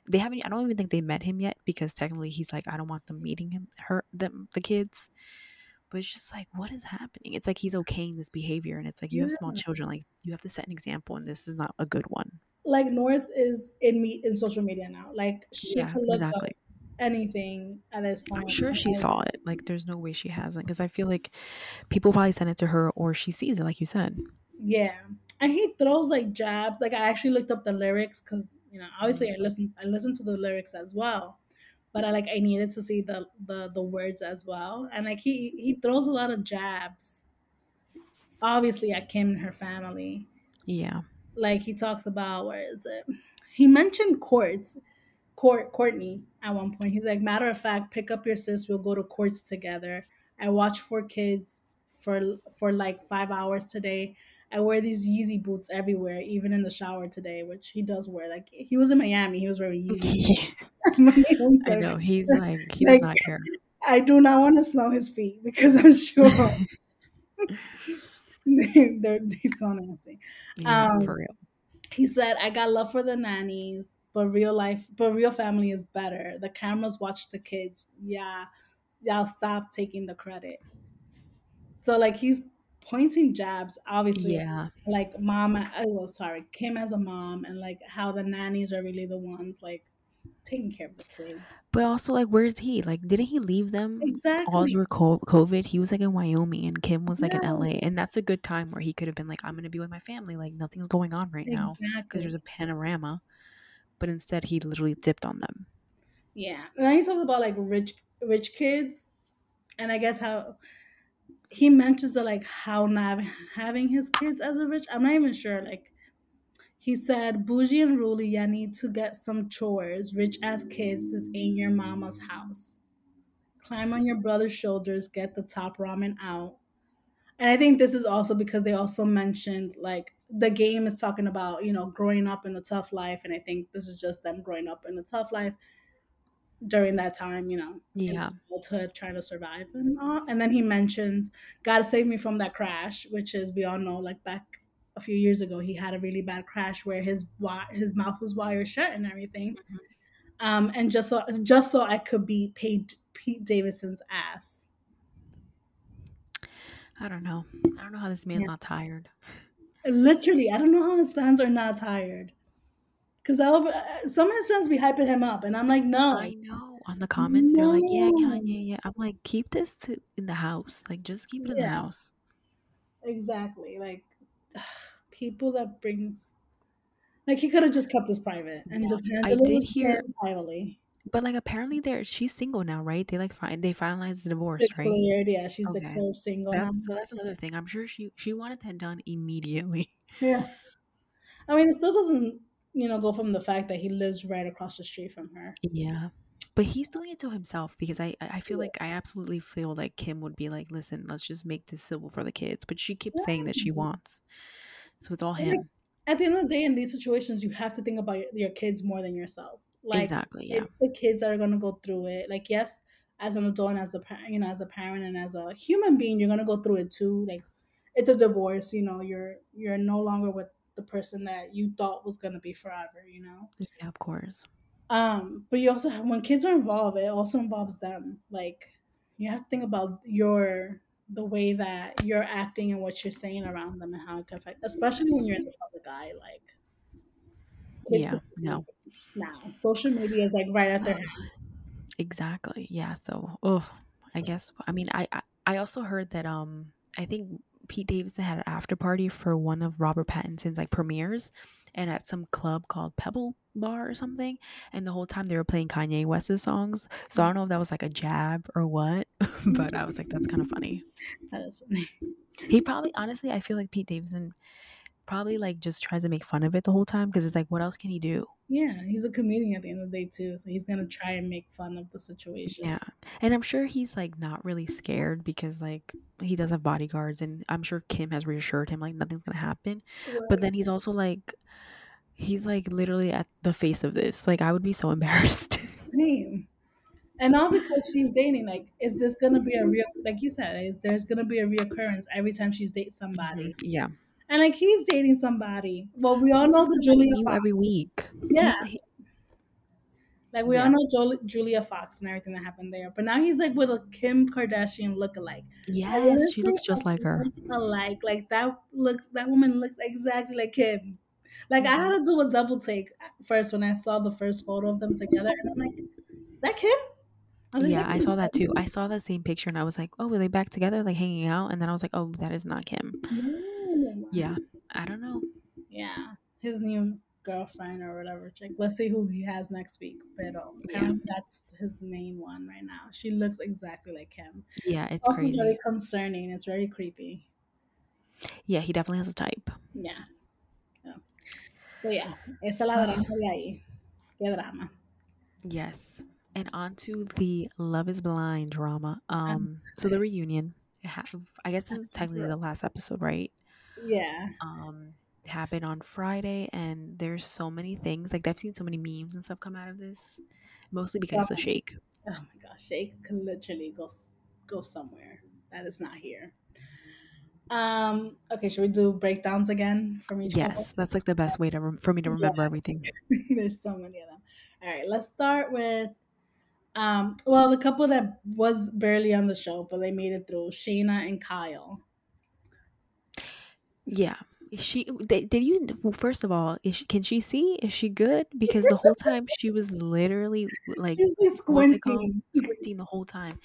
they haven't i don't even think they met him yet because technically he's like i don't want them meeting him her them the kids. But it's just like what is happening? It's like he's okaying this behavior and it's like you have small children like you have to set an example and this is not a good one Like North is in me in social media now. Like she yeah could look up anything at this point. i'm sure she saw it like there's no way she hasn't because i feel like people probably send it to her or she sees it like you said Yeah, and he throws like jabs. Like I actually looked up the lyrics because you know obviously I listened I listened to the lyrics as well, but I like I needed to see the the the words as well. And like he he throws a lot of jabs. Obviously at Kim and her family. yeah Like he talks about where is it? He mentioned courts, court Courtney, at one point. He's like, matter of fact, pick up your sis. We'll go to courts together. I watch four kids for for like five hours today. I wear these Yeezy boots everywhere, even in the shower today, which he does wear. Like he was in Miami, he was wearing Yeezy. *laughs* *laughs* I know he's *laughs* like he does like, not care. I do not want to smell his feet because I'm sure *laughs* they're they smell nasty. Yeah, um, for real. He said, "I got love for the nannies, but real life, but real family is better. The cameras watch the kids. Yeah, y'all stop taking the credit." So like he's pointing jabs, obviously. Yeah. Like mom, oh sorry, Kim as a mom, and like how the nannies are really the ones like taking care of the kids. But also, like, where's he? Like, didn't he leave them exactly all through COVID? He was like in Wyoming, and Kim was like yeah. in LA, and that's a good time where he could have been like, "I'm gonna be with my family. Like, nothing's going on right now because there's a panorama." But instead, he literally dipped on them. Yeah, and then he talks about like rich, rich kids, and I guess how he mentions that like how not having his kids as a rich. I'm not even sure like he said, Bougie and Ruli, ya need to get some chores. Rich ass kids, this ain't your mama's house. Climb on your brother's shoulders, get the top ramen out. And I think this is also because they also mentioned like the game is talking about, you know, growing up in a tough life. And I think this is just them growing up in a tough life during that time, you know, yeah, adulthood, trying to survive and all. And then he mentions, "Gotta save me from that crash," which is we all know, like back a few years ago he had a really bad crash where his his mouth was wired shut and everything. Mm-hmm. um, and just so just so i could be paid pete davidson's ass. I don't know. I don't know how this man's yeah. not tired. Literally i don't know how his fans are not tired. Because uh, some of his fans be hyping him up and i'm like no. I know. On the comments no. they're like yeah kanye yeah. I'm like keep this to in the house. Like just keep it in yeah. the house. Exactly. Like *sighs* people that brings like he could have just kept this private and yeah. just I did hear privately. But like apparently there she's single now, right? They like find they finalized the divorce, declared, right? Yeah, she's okay. declared single that's, now. So that's another thing. I'm sure she she wanted that done immediately. Yeah. I mean it still doesn't, you know, go from the fact that he lives right across the street from her. Yeah but he's doing it to himself because I I feel like I absolutely feel like Kim would be like, listen, let's just make this civil for the kids, but she keeps saying that she wants, so it's all him. Like, at the end of the day, in these situations, you have to think about your, your kids more than yourself. Like exactly, yeah. It's the kids that are gonna go through it. Like yes, as an adult and as a parent, you know, as a parent and as a human being, you're gonna go through it too. Like it's a divorce. You know, you're you're no longer with the person that you thought was gonna be forever. You know. Yeah, of course. Um, but you also have, when kids are involved, it also involves them. Like you have to think about your the way that you're acting and what you're saying around them and how it can affect, especially when you're in the public eye. Like, yeah, no, now social media is like right at their Exactly. Yeah. So, oh, I guess. I mean, I, I I also heard that um I think Pete Davidson had an after party for one of Robert Pattinson's like premieres, and at some club called Pebble Bar or something. And the whole time they were playing Kanye West's songs. So I don't know if that was like a jab or what, *laughs* but I was like, that's kind of funny. *laughs* That is funny. He probably, honestly, I feel like Pete Davidson probably like just tries to make fun of it the whole time because it's like, what else can he do? Yeah, he's a comedian at the end of the day too, so he's gonna try and make fun of the situation. Yeah, and I'm sure he's like not really scared because like he does have bodyguards, and I'm sure Kim has reassured him like nothing's gonna happen. Right. But then he's also like he's like literally at the face of this. Like I would be so *laughs* embarrassed. Same. And all because she's dating, like, is this gonna be a real like you said, there's gonna be a reoccurrence every time she's date somebody. Mm-hmm. Yeah. And like he's dating somebody. Well, we all he's know the Julia Fox. every week. Yeah. He, like we yeah. all know Julia Fox and everything that happened there, but now he's like with a Kim Kardashian look-alike. Yes, she looks just like her. Alike, like that looks. That woman looks exactly like Kim. Like I had to do a double take first when I saw the first photo of them together, and I'm like, "Is "That Kim?" I yeah, I saw that too. I saw that same picture, and I was like, "Oh, were they back together, like hanging out?" And then I was like, "Oh, that is not Kim." Yeah, I don't know. Yeah, his new girlfriend or whatever. Like, let's see who he has next week. But um, yeah. that's his main one right now. She looks exactly like him. Yeah, it's also crazy. very concerning. It's very creepy. Yeah, he definitely has a type. Yeah. But yeah, esa es la drama de ahí. Qué drama. Yes. And on to the Love is Blind drama. Um, so the reunion, I guess this is technically the last episode, right? Yeah. Um, happened on Friday, and there's so many things. Like I've seen so many memes and stuff come out of this, mostly because of Shake. Oh my gosh, Shake could literally go go somewhere that is not here. Um. Okay, should we do breakdowns again from each? Yes, couple? that's like the best way to rem- for me to remember yeah. everything. *laughs* there's so many of them. All right, let's start with. Um, well, the couple that was barely on the show, but they made it through, Shayna and Kyle. Yeah, is she did, you first of all is she, can she see? Is she good? *laughs* Because the whole time she was literally like squinting. *laughs* Squinting the whole time.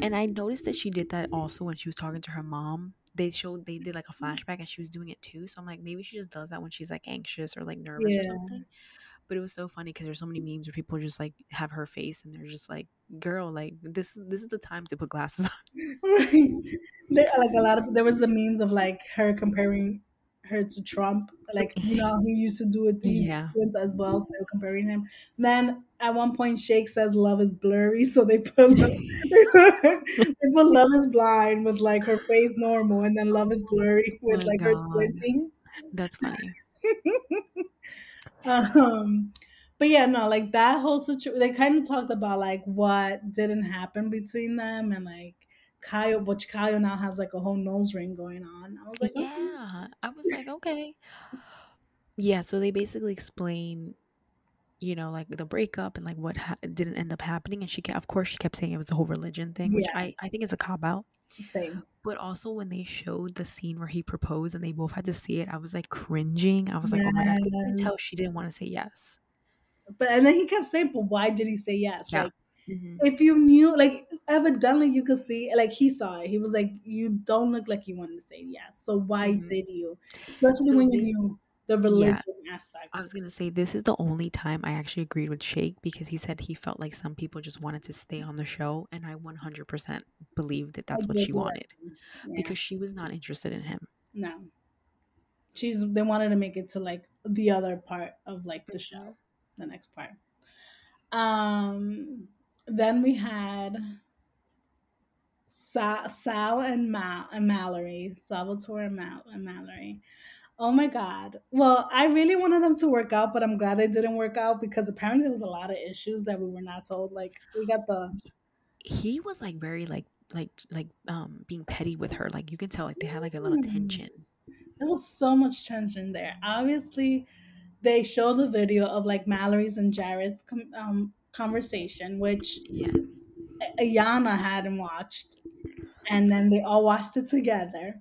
And i noticed that she did that also when she was talking to her mom. They showed they did like a mm-hmm. flashback and she was doing it too. So i'm like maybe she just does that when she's like anxious or like nervous yeah. or something but it was so funny because there's so many memes where people just like have her face and they're just like girl like this this is the time to put glasses on *laughs* right. there, like a lot of there was the memes of like her comparing her to Trump. Like you know, he used to do it yeah. as well, so they're comparing him. Then at one point, Shake says love is blurry, *laughs* so they put *laughs* they put love is blind with like her face normal, and then love is blurry with oh like God. her squinting. That's funny. Um, but yeah, no, like that whole situation. They kind of talked about like what didn't happen between them, and like Kyle, which Kyle now has like a whole nose ring going on. I was like, yeah, okay. I was like, okay, yeah. So they basically explain, you know, like the breakup and like what ha- didn't end up happening. And she, kept, of course, she kept saying it was the whole religion thing, which yeah. I I think is a cop out. Same. But also when they showed the scene where he proposed and they both had to see it, I was like cringing. I was like, yes. oh my god, I can tell she didn't want to say yes. But and then he kept saying, but why did he say yes? Yeah. Like Mm-hmm. If you knew, like, evidently you could see, like, he saw it. He was like, "You don't look like you wanted to say yes. So why mm-hmm. did you?" Especially so when you knew the religion yeah, aspect. I was gonna say this is the only time I actually agreed with Shake because he said he felt like some people just wanted to stay on the show, and I 100% believe that that's I what she wanted yeah. because she was not interested in him. No, she's they wanted to make it to like the other part of like the show, the next part. Um, then we had Sa- Sal and, Mal- and Mallory, Salvatore and, Mal- and Mallory. Oh my God. Well, I really wanted them to work out, but I'm glad they didn't work out because apparently there was a lot of issues that we were not told. Like we got the he was like very like like like um being petty with her. Like you can tell like they had like a little mm. tension. There was so much tension there. Obviously, they show the video of like Mallory's and Jared's um conversation, which yes. Iyanna hadn't watched, and then they all watched it together.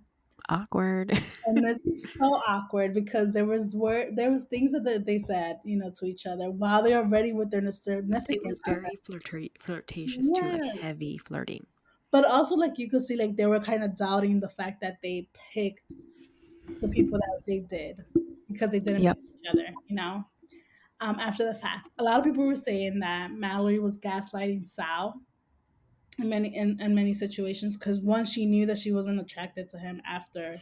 Awkward. *laughs* and it's so awkward because there was word there was things that they said, you know, to each other while they are ready with their significant. It was very flirta- flirtatious yes. too, like heavy flirting. But also, like you could see, like they were kind of doubting the fact that they picked the people that they did because they didn't yep. each other, you know um, after the fact. A lot of people were saying that Mallory was gaslighting Sal in many in, in many situations because once she knew that she wasn't attracted to him after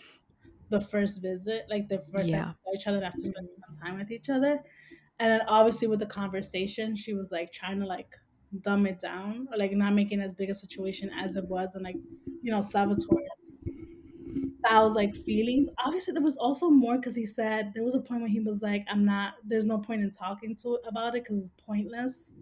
the first visit, like the first yeah. time each other after spending some time with each other. And then obviously with the conversation, she was like trying to like dumb it down or like not making as big a situation as it was and like, you know, Salvatore's Sal's like feelings. Obviously, there was also more because he said there was a point where he was like, "I'm not. There's no point in talking to about it because it's pointless."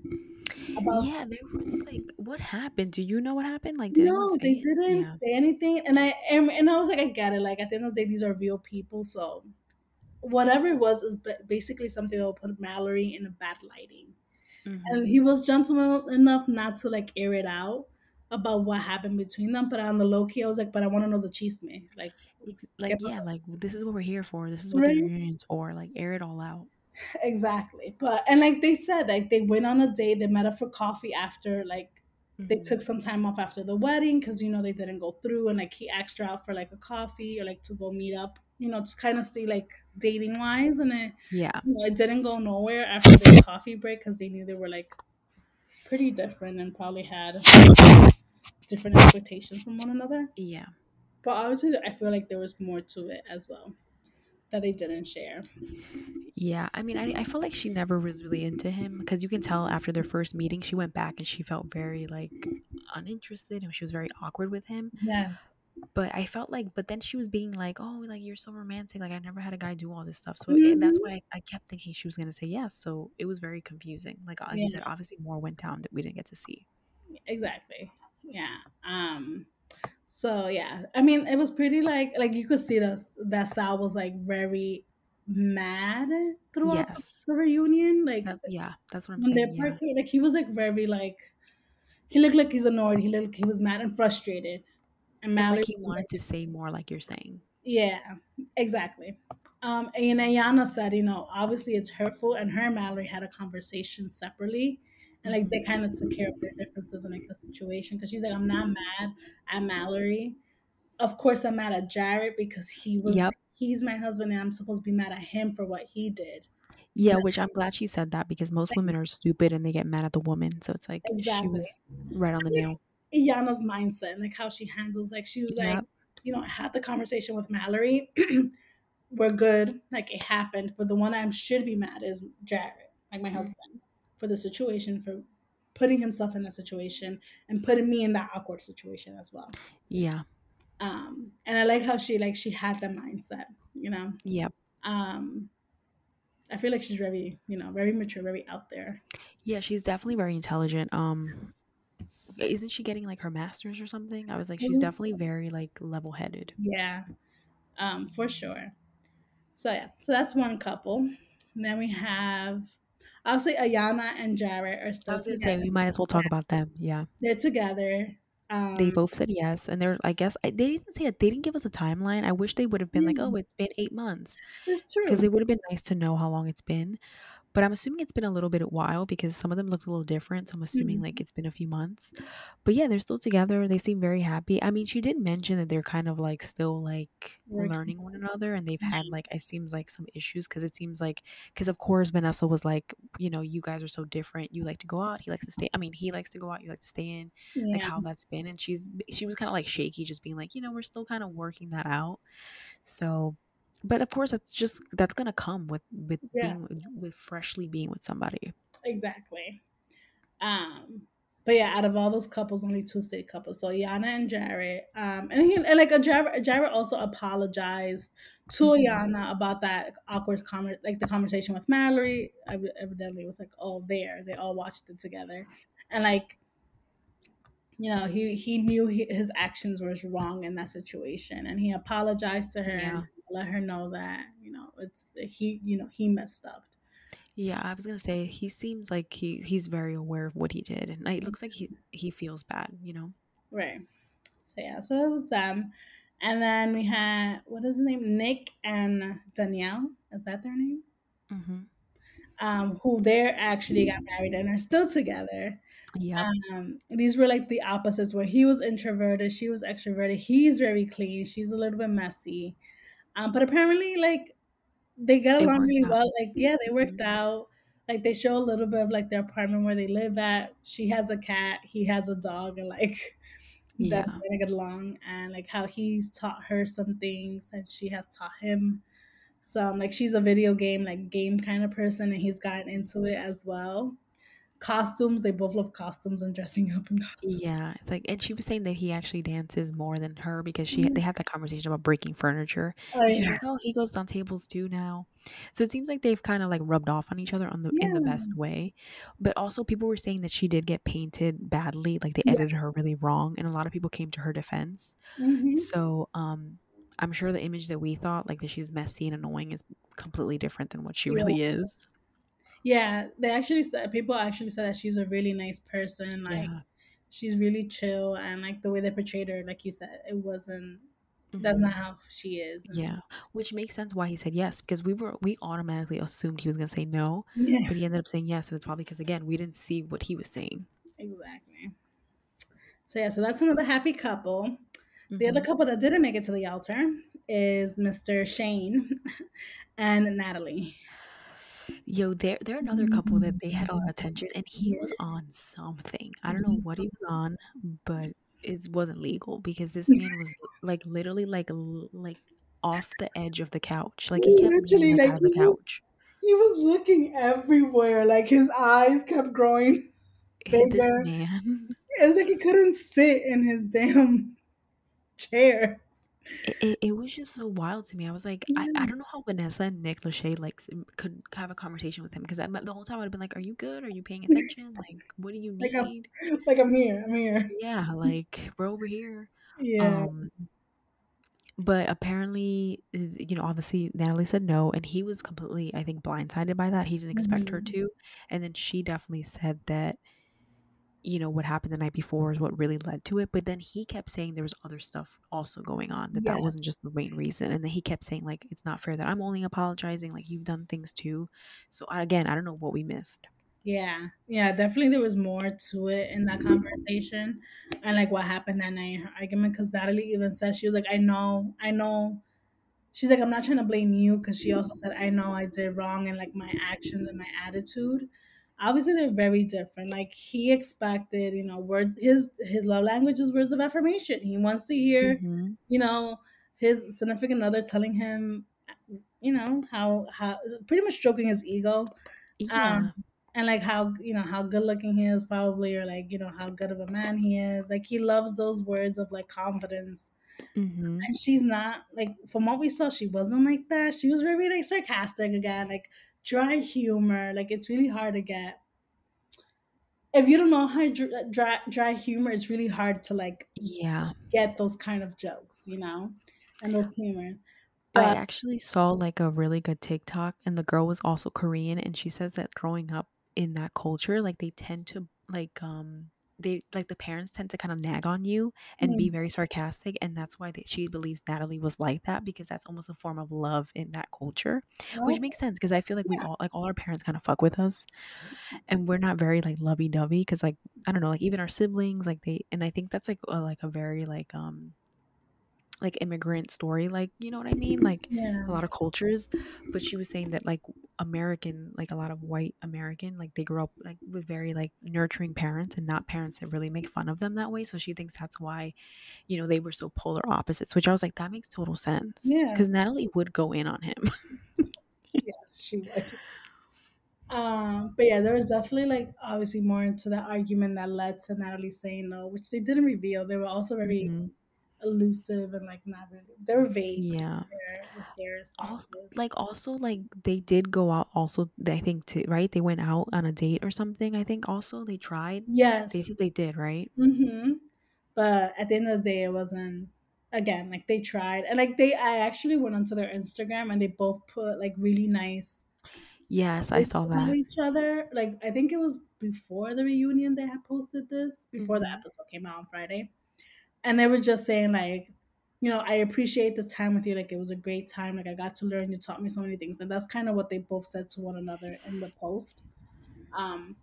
About yeah, there was like, what happened? Do you know what happened? Like, did no, they it? didn't yeah. say anything, and I and, and I was like, I get it. Like at the end of the day, these are real people, so whatever it was is basically something that will put Mallory in a bad lighting. Mm-hmm. And he was gentleman enough not to like air it out about what happened between them. But on the low key, I was like, but I want to know the chisme. Like, like yeah, like this is what we're here for. This is what right? the reunion's for. Like, air it all out. *laughs* Exactly. But and like they said, like they went on a date. They met up for coffee after like mm-hmm. they took some time off after the wedding because you know they didn't go through and like he asked her out for like a coffee or like to go meet up. You know, to kind of see like dating wise, and it yeah, you know, it didn't go nowhere after the coffee break because they knew they were like pretty different and probably had different expectations from one another. Yeah. But obviously, I feel like there was more to it as well. that they didn't share. Yeah, I mean, I, I felt like she never was really into him because you can tell after their first meeting, she went back and she felt very like uninterested and she was very awkward with him. Yes. But I felt like, but then she was being like, oh, like you're so romantic. Like I never had a guy do all this stuff. So mm-hmm. that's why I, I, kept thinking she was going to say yes. So it was very confusing. Like, like yeah. you said, obviously more went down that we didn't get to see. Exactly. Yeah. Um, so yeah, I mean, it was pretty like like you could see that that Sal was like very mad throughout yes. the reunion. Like that's, yeah, that's what I'm saying. Yeah. Like he was like very like he looked like he's annoyed. He looked like he was mad and frustrated. And, and like he wanted like, to say more, like you're saying. Yeah, exactly. Um, and Iyanna said, you know, obviously it's hurtful, and her and Mallory had a conversation separately, and like they kind of took care of their differences in like the situation. Because she's like, I'm not mad at Mallory. Of course, I'm mad at Jared because he was yep he's my husband and I'm supposed to be mad at him for what he did. Yeah, which I'm glad she said that because most women are stupid and they get mad at the woman. So it's like exactly. she was right on the nail. Iyanna's mindset and like how she handles like she was yep. like, you know, I had the conversation with Mallory. *clears throat* We're good. Like it happened. But the one I should be mad is Jared, like my mm-hmm. husband, for the situation, for putting himself in that situation and putting me in that awkward situation as well. Yeah. Um and i like how she like she had the mindset you know? Yeah um i feel like she's very you know very mature very out there. Yeah she's definitely very intelligent. Um isn't she getting like her masters or something? I was like she's mm-hmm. definitely very like level-headed. Yeah. Um for sure. So yeah. So that's one couple. And then we have obviously Iyanna and Jared are still I was gonna together. say we might as well talk about them. Yeah. They're together. Um, they both said yes, and they're. I guess I, they didn't say it. They didn't give us a timeline. I wish they would have been like, "Oh, it's been eight months." It's true because it would have been nice to know how long it's been. But I'm assuming it's been a little bit a while because some of them looked a little different. So I'm assuming mm-hmm. like it's been a few months. But yeah, they're still together. They seem very happy. I mean, she did mention that they're kind of like still like learning one another and they've had mm-hmm. like it seems like some issues because it seems like because of course Vanessa was like, you know, you guys are so different. You like to go out, he likes to stay. I mean, he likes to go out, you like to stay in. Yeah. Like how that's been. And she's she was kind of like shaky, just being like, you know, we're still kind of working that out. So but of course that's just that's gonna come with with yeah. being with, freshly being with somebody exactly um but yeah, out of all those couples, only two stayed couples. So Yana and Jared. Um, and, he, and like a Jared, Jared also apologized to mm-hmm. Yana about that awkward comment, like the conversation with Mallory. Evidently, it was like all there. They all watched it together, and like, you know, he he knew he, his actions was wrong in that situation, and he apologized to her. Yeah let her know that you know it's he you know he messed up yeah i was gonna say he seems like he he's very aware of what he did and it looks like he he feels bad you know right so yeah so that was them and then we had what is his name nick and danielle is that their name mm-hmm. um who they're actually got married and are still together yeah. Um, these were like the opposites where he was introverted, she was extroverted. He's very clean, she's a little bit messy. Um, but apparently, like they get along really out. well. Like yeah, they worked mm-hmm. out. Like they show a little bit of like their apartment where they live at. She has a cat, he has a dog, and like *laughs* yeah. that's gonna get along. And like how he's taught her some things, and she has taught him some. Like she's a video game like game kind of person, and he's gotten into it as well costumes. They both love costumes and dressing up in costumes. Yeah, it's like, and she was saying that he actually dances more than her because she mm-hmm. they had that conversation about breaking furniture. Oh, yeah. Like, oh, he goes on tables too now. So it seems like they've kind of like rubbed off on each other on the yeah. in the best way. But also, people were saying that she did get painted badly, like they edited her really wrong, and a lot of people came to her defense. Mm-hmm. So, um. I'm sure the image that we thought like that she's messy and annoying is completely different than what she really is. Yeah, they actually said people actually said that she's a really nice person. Like yeah. she's really chill, and like the way they portrayed her, like you said, it wasn't. Mm-hmm. That's not how she is. Yeah, which makes sense why he said yes because we were we automatically assumed he was gonna say no, yeah. but he ended up saying yes, and it's probably because again we didn't see what he was saying. Exactly. So yeah, so that's another happy couple. Mm-hmm. The other mm-hmm. couple that didn't make it to the altar is Mr. Shane *laughs* and Natalie. Yo, they're they're another couple that they had a lot of mm. attention, and he was on something. I don't know mm-hmm. what he was on, but it wasn't legal because this man was *laughs* like literally like like off the edge of the couch. Like he kept Literally, leaning like out of the he was, couch. he was looking everywhere. Like his eyes kept growing *laughs* This bigger. man, It's like he couldn't sit in his damn chair. It, it, it was just so wild to me. I was like, I, I don't know how Vanessa and Nick Lachey like could have a conversation with him because the whole time I'd have been like, "Are you good? Are you paying *laughs* attention? Like, what do you Like I'm, need?" *laughs* like I'm here. I'm here. Yeah, like we're over here. Yeah. Um, but apparently, you know, obviously Natalie said no, and he was completely, I think, blindsided by that. He didn't expect her Mhm. to, and then she definitely said that, you know, what happened the night before is what really led to it. But then he kept saying there was other stuff also going on that that wasn't just the main reason, and then he kept saying like it's not fair that I'm only apologizing, like you've done things too. So again, I don't know what we missed. Yeah. Yeah. Definitely, there was more to it in that conversation, and like what happened that night in her argument. Because Natalie even said she was like, "I know, I know." She's like, "I'm not trying to blame you," because she also said, "I know I did wrong and like my actions and my attitude." Obviously, they're very different. Like he expected, you know, words. His his love language is words of affirmation. He wants to hear, Mm-hmm. you know, his significant other telling him, you know, how how pretty much stroking his ego Yeah. um and like how you know how good looking he is probably or like you know how good of a man he is like he loves those words of like confidence Mm-hmm. and she's not like from what we saw she wasn't like that she was very like sarcastic again like dry humor like it's really hard to get if you don't know how dry, dry, dry humor it's really hard to like Yeah. get those kind of jokes you know and those humor I but actually saw like a really good TikTok, and the girl was also Korean, and she says that growing up in that culture, like they tend to like um they like the parents tend to kind of nag on you and be mm, very sarcastic, and that's why they, she believes Natalie was like that because that's almost a form of love in that culture, which makes sense because I feel like we all like all our parents kind of fuck with us, and we're not very like lovey dovey because like I don't know like even our siblings like they and I think that's like a, like a very like um like immigrant story like you know what i mean? Like yeah a lot of cultures but she was saying that like american like a lot of white american like they grew up like with very like nurturing parents and not parents that really make fun of them that way so she thinks that's why you know they were so polar opposites which i was like that makes total sense yeah. because natalie would go in on him. Yes she would. Um, but yeah, there was definitely like obviously more into that argument that led to Natalie saying no, which they didn't reveal. They were also very hmm elusive and like not really. they're vague yeah their with their also like also like they did go out also i think to right they went out on a date or something i think also they tried yes they said they did right Mm-hmm. But at the end of the day, it wasn't. Again, like they tried, and like they, I actually went onto their Instagram, and they both put like really nice yes i saw that each other. Like I think it was before the reunion they had posted this, before the hmm episode came out on Friday. And they were just saying like you know i appreciate this time with you. Like it was a great time. Like i got to learn. You taught me so many things. And that's kind of what they both said to one another in the post. Um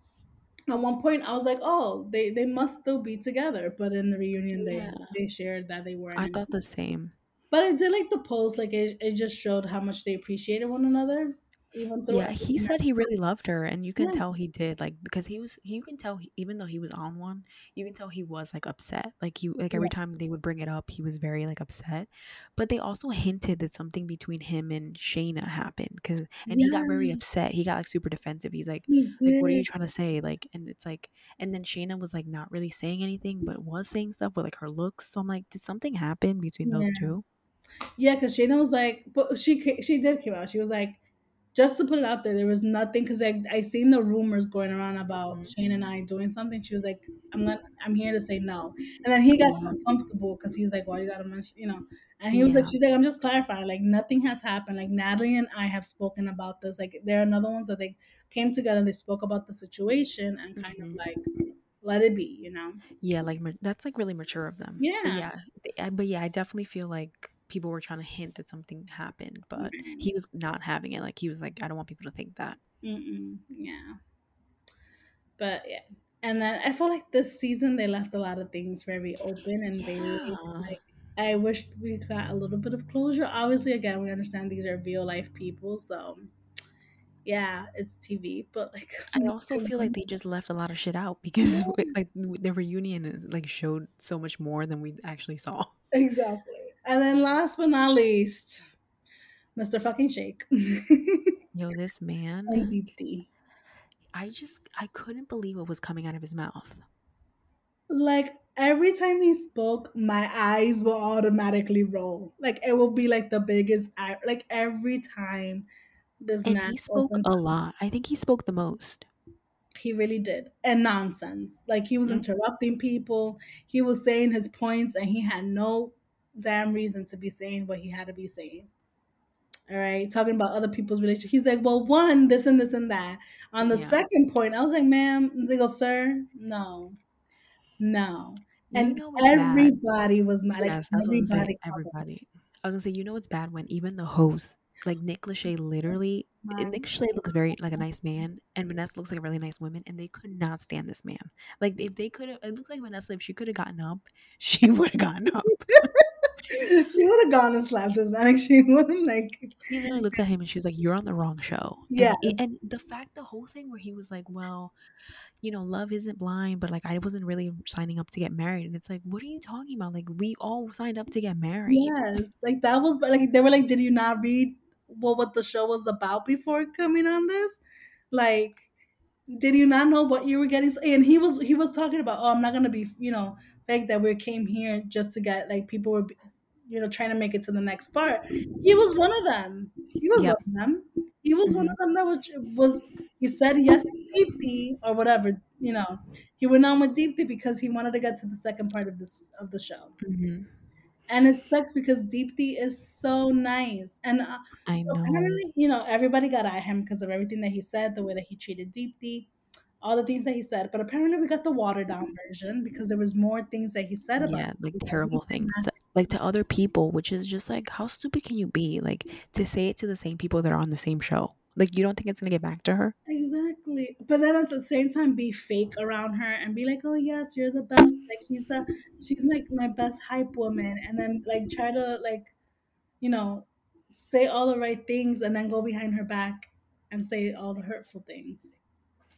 at one point i was like oh they they must still be together. But in the reunion they Yeah, they shared that they weren't I thought the same. but i did like the post. Like it, it just showed how much they appreciated one another even through Yeah, he said he really loved her, and you can yeah tell he did. Like because he was, you can tell he, even though he was on one, you can tell he was like upset. Like he, like yeah every time they would bring it up, he was very like upset. But they also hinted that something between him and Shayna happened, because and he got very yeah upset. He got like super defensive. He's like, he like what are you did trying to say? Like, and it's like, and then Shayna was like not really saying anything, but was saying stuff with like her looks. So I'm like, did something happen between those yeah two? Yeah, because Shayna was like, but she ca- she did came out. She was like, just to put it out there, there was nothing because I I seen the rumors going around about Mhm. Shane and I doing something. She was like, I'm gonna I'm here to say no, and then he got Yeah, uncomfortable because he's like, well, you gotta mention, you know, and he was like, she's like, I'm just clarifying, like nothing has happened. Like Natalie and I have spoken about this. Like there are another ones that they came together, they spoke about the situation and kind of hmm like let it be, you know. Yeah, like that's like really mature of them. But Yeah. yeah, but yeah, I definitely feel like people were trying to hint that something happened, but Mm-mm. he mm-hmm. was not having it. Like he was like, I don't want people to think that. Mm-mm. Yeah. But yeah. And then I feel like this season they left a lot of things very open and they Yeah, like I wish we got a little bit of closure. Obviously again we understand these are real life people, so yeah, it's TV, but like *laughs* I also feel like they just left a lot of shit out because *laughs* yeah, like the reunion like showed so much more than we actually saw. exactly. And then last but not least, Mr. Fucking Shake. *laughs* Yo, this man. and Deepti. I just I couldn't believe what was coming out of his mouth. Like every time he spoke, my eyes will automatically roll. Like it will be like the biggest eye. Like every time this And man he spoke opened a lot. I think he spoke the most. He really did. And nonsense. Like he was Mhm. interrupting people. He was saying his points and he had no damn reason to be saying what he had to be saying. All right. Talking about other people's relationship. He's like, well, one, this and this and that. On the Yeah. second point, I was like, ma'am, they go, oh, sir, no. No. You and know what's bad? everybody was mad. Like Yes, that's what I was everybody. Everybody. I was gonna say, you know what's bad when even the host, like Nick Lachey, literally, Right. Nick Lachey looks very like a mm-hmm. nice man, and Vanessa looks like a really nice woman, and they could not stand this man. Like if they could have, it looks like Vanessa. If she could have gotten up, *laughs* she would have gotten up. *laughs* she would have gone and slapped this man. Like she wouldn't like *laughs* He literally looked at him and she was like, "You're on the wrong show." Yeah. it- and the fact, the whole thing where he was like, "Well." You know, love isn't blind, but like I wasn't really signing up to get married, and it's like, what are you talking about? Like we all signed up to get married. Yes, like that was like they were like, did you not read what what the show was about before coming on this? Like, did you not know what you were getting? And he was he was talking about, oh, I'm not gonna be you know fake that we came here just to get like people were you know trying to make it to the next part. He was one of them. He was Yep. one of them. He was one of them that was was he said yes to Deepti or whatever you know. He went on with Deepti because he wanted to get to the second part of this of the show. hmm And it sucks because Deepti is so nice. And uh, I so know. you know, everybody got at him because of everything that he said, the way that he treated Deepti, all the things that he said. But apparently, we got the watered down version because there was more things that he said about yeah like terrible *laughs* things like to other people which is just like how stupid can you be like to say it to the same people that are on the same show like you don't think it's gonna get back to her Exactly. But then at the same time, be fake around her and be like, oh, yes, you're the best. Like, she's the, she's like my best hype woman. And then, like, try to, like, you know, say all the right things and then go behind her back and say all the hurtful things.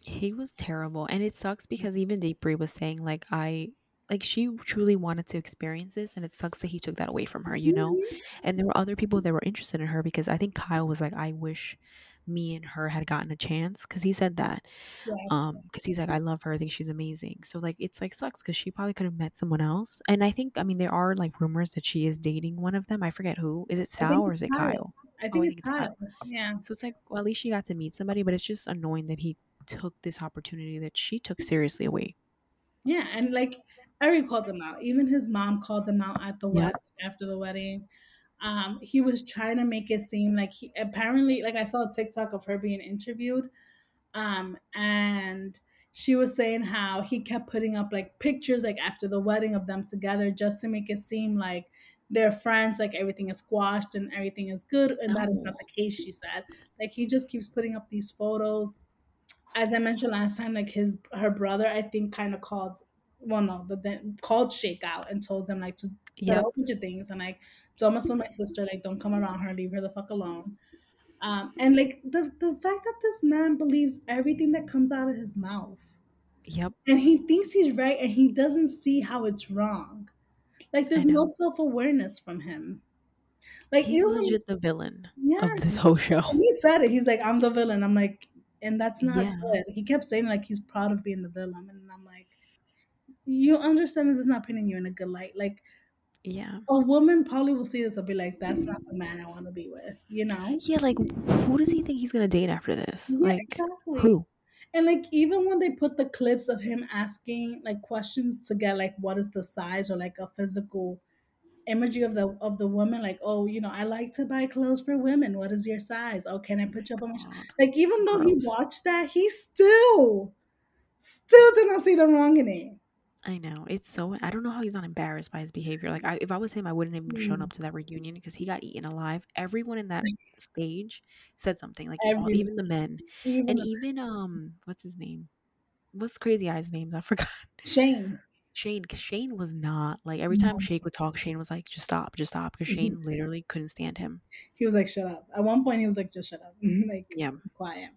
he was terrible and it sucks because even Deepti was saying like i like she truly wanted to experience this and it sucks that he took that away from her you know Mhm. and there were other people that were interested in her because i think kyle was like i wish me and her had gotten a chance because he said that um because he's like i love her i think she's amazing so like it's like sucks because she probably could have met someone else and i think i mean there are like rumors that she is dating one of them i forget who is it sal or is it Kyle. kyle I Oh, think I think it's Kyle. Kyle. Yeah. so it's like well at least she got to meet somebody but it's just annoying that he took this opportunity that she took seriously away Yeah. And like, Eric called them out. Even his mom called them out at the wedding, after the wedding. Um, he was trying to make it seem like he apparently, like, I saw a TikTok of her being interviewed. Um, and she was saying how he kept putting up like pictures like after the wedding of them together just to make it seem like they're friends, like everything is squashed and everything is good, and that is not the case, she said. Like he just keeps putting up these photos. As I mentioned last time, like his her brother, I think kind of called well no, but then called Shake out and told them like to yeah. A bunch of things and like don't mess with my sister, like don't come around her, leave her the fuck alone. Um, and like the the fact that this man believes everything that comes out of his mouth, yep and he thinks he's right, and he doesn't see how it's wrong. Like there's no self awareness from him. Like he's legit the villain yeah, of this whole show he said it. He's like, I'm the villain. I'm like, and that's not Yeah. good. He kept saying like he's proud of being the villain, and I'm like, you understand that this is not painting you in a good light. Like yeah a woman probably will see this and be like, that's not the man I want to be with. You know? yeah like who does he think he's gonna date after this Yeah, like exactly. who And like even when they put the clips of him asking like questions to get like what is the size or like a physical imagery of the of the woman, like oh you know I like to buy clothes for women. What is your size? Oh, can I oh put you up on my? sh-" Like even though he watched that, he still still did not see the wrong in it. I know it's so. I don't know how he's not embarrassed by his behavior. Like, I, if I was him, I wouldn't have even shown Mm. up to that reunion because he got eaten alive. Everyone in that *laughs* stage said something. Like, all, even the men, Even and even um, what's his name? What's Crazy Eyes' name? I *laughs* forgot. Shane. Shane, because Shane was not like every time No. Shake would talk, Shane was like, "Just stop, just stop," because Shane literally couldn't stand him. He was like, "Shut up." At one point, he was like, "Just shut up." *laughs* like Yeah, quiet.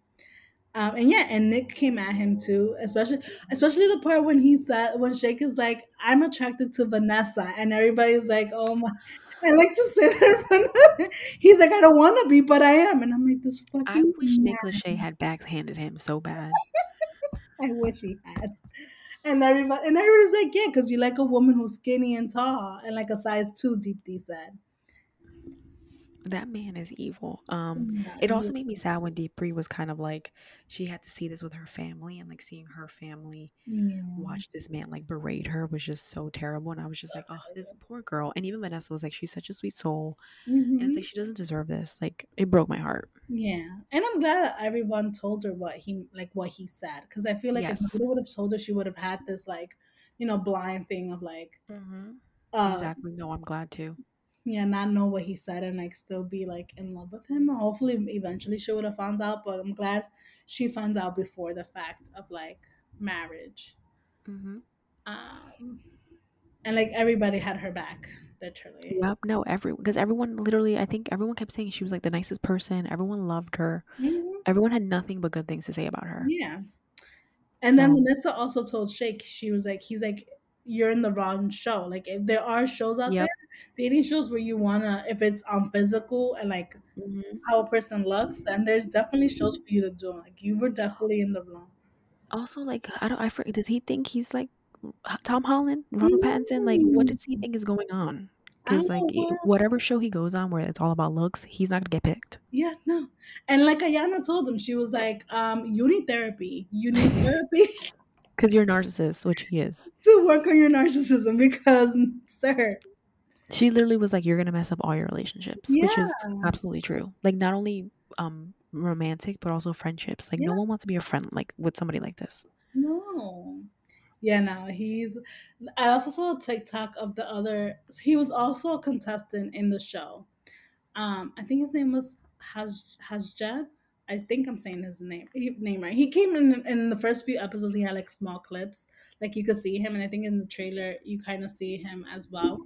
Um, and yeah, and Nick came at him too, especially especially the part when he said when Shake is like, "I'm attracted to Vanessa," and everybody's like, "Oh my." *laughs* I like to say that. He's like, I don't want to be, but I am, and I'm like, this fucking. I wish man. Nick Lachey had backhanded him so bad. *laughs* I wish he had. And everybody, and everybody's like, yeah, because you like a woman who's skinny and tall, and like a size two. Deepti said. That man is evil. Um, it also made me sad when Deepti was kind of like she had to see this with her family and like seeing her family yeah. watch this man like berate her was just so terrible. And I was just like, oh, this poor girl. And even Vanessa was like, she's such a sweet soul, and it's like she doesn't deserve this. Like it broke my heart. Yeah, and I'm glad that everyone told her what he like what he said because I feel like Yes. if nobody would have told her, she would have had this like, you know, blind thing of like, Mm-hmm. uh, exactly. No, I'm glad too. Yeah, not know what he said and like still be like in love with him. Hopefully, eventually she would have found out, but I'm glad she found out before the fact of like marriage. Mm-hmm. Um, and like everybody had her back, literally. Yep. No, everyone because everyone literally, I think everyone kept saying she was like the nicest person. Everyone loved her. Mhm. Everyone had nothing but good things to say about her. Yeah. And then Vanessa also told Shake, she was like, he's like, you're in the wrong show. Like, if there are shows out Yep. there, dating shows where you wanna, if it's on physical and like Mhm. how a person looks, and there's definitely shows for you to do. Like, you were definitely in the wrong. Also, like I don't, I forget. Does he think he's like Tom Holland, Robert Pattinson? Like, what does he think is going on? Because like what- whatever show he goes on where it's all about looks, he's not gonna get picked. Yeah, no. And like Iyanna told him, she was like, um, you need therapy. You need therapy *laughs* *laughs* Because you're a narcissist, which he is. to work on your narcissism because, *laughs* sir, She literally was like, "You're gonna mess up all your relationships," which is absolutely true. Like not only um romantic but also friendships. Like no one wants to be a friend like with somebody like this. No. Yeah, no, he's. I also saw a TikTok of the other. He was also a contestant in the show. Um, I think his name was Haj Hajjab. I think I'm saying his name he, name right. He came in in the first few episodes. He had like small clips, like you could see him, and I think in the trailer you kind of see him as well.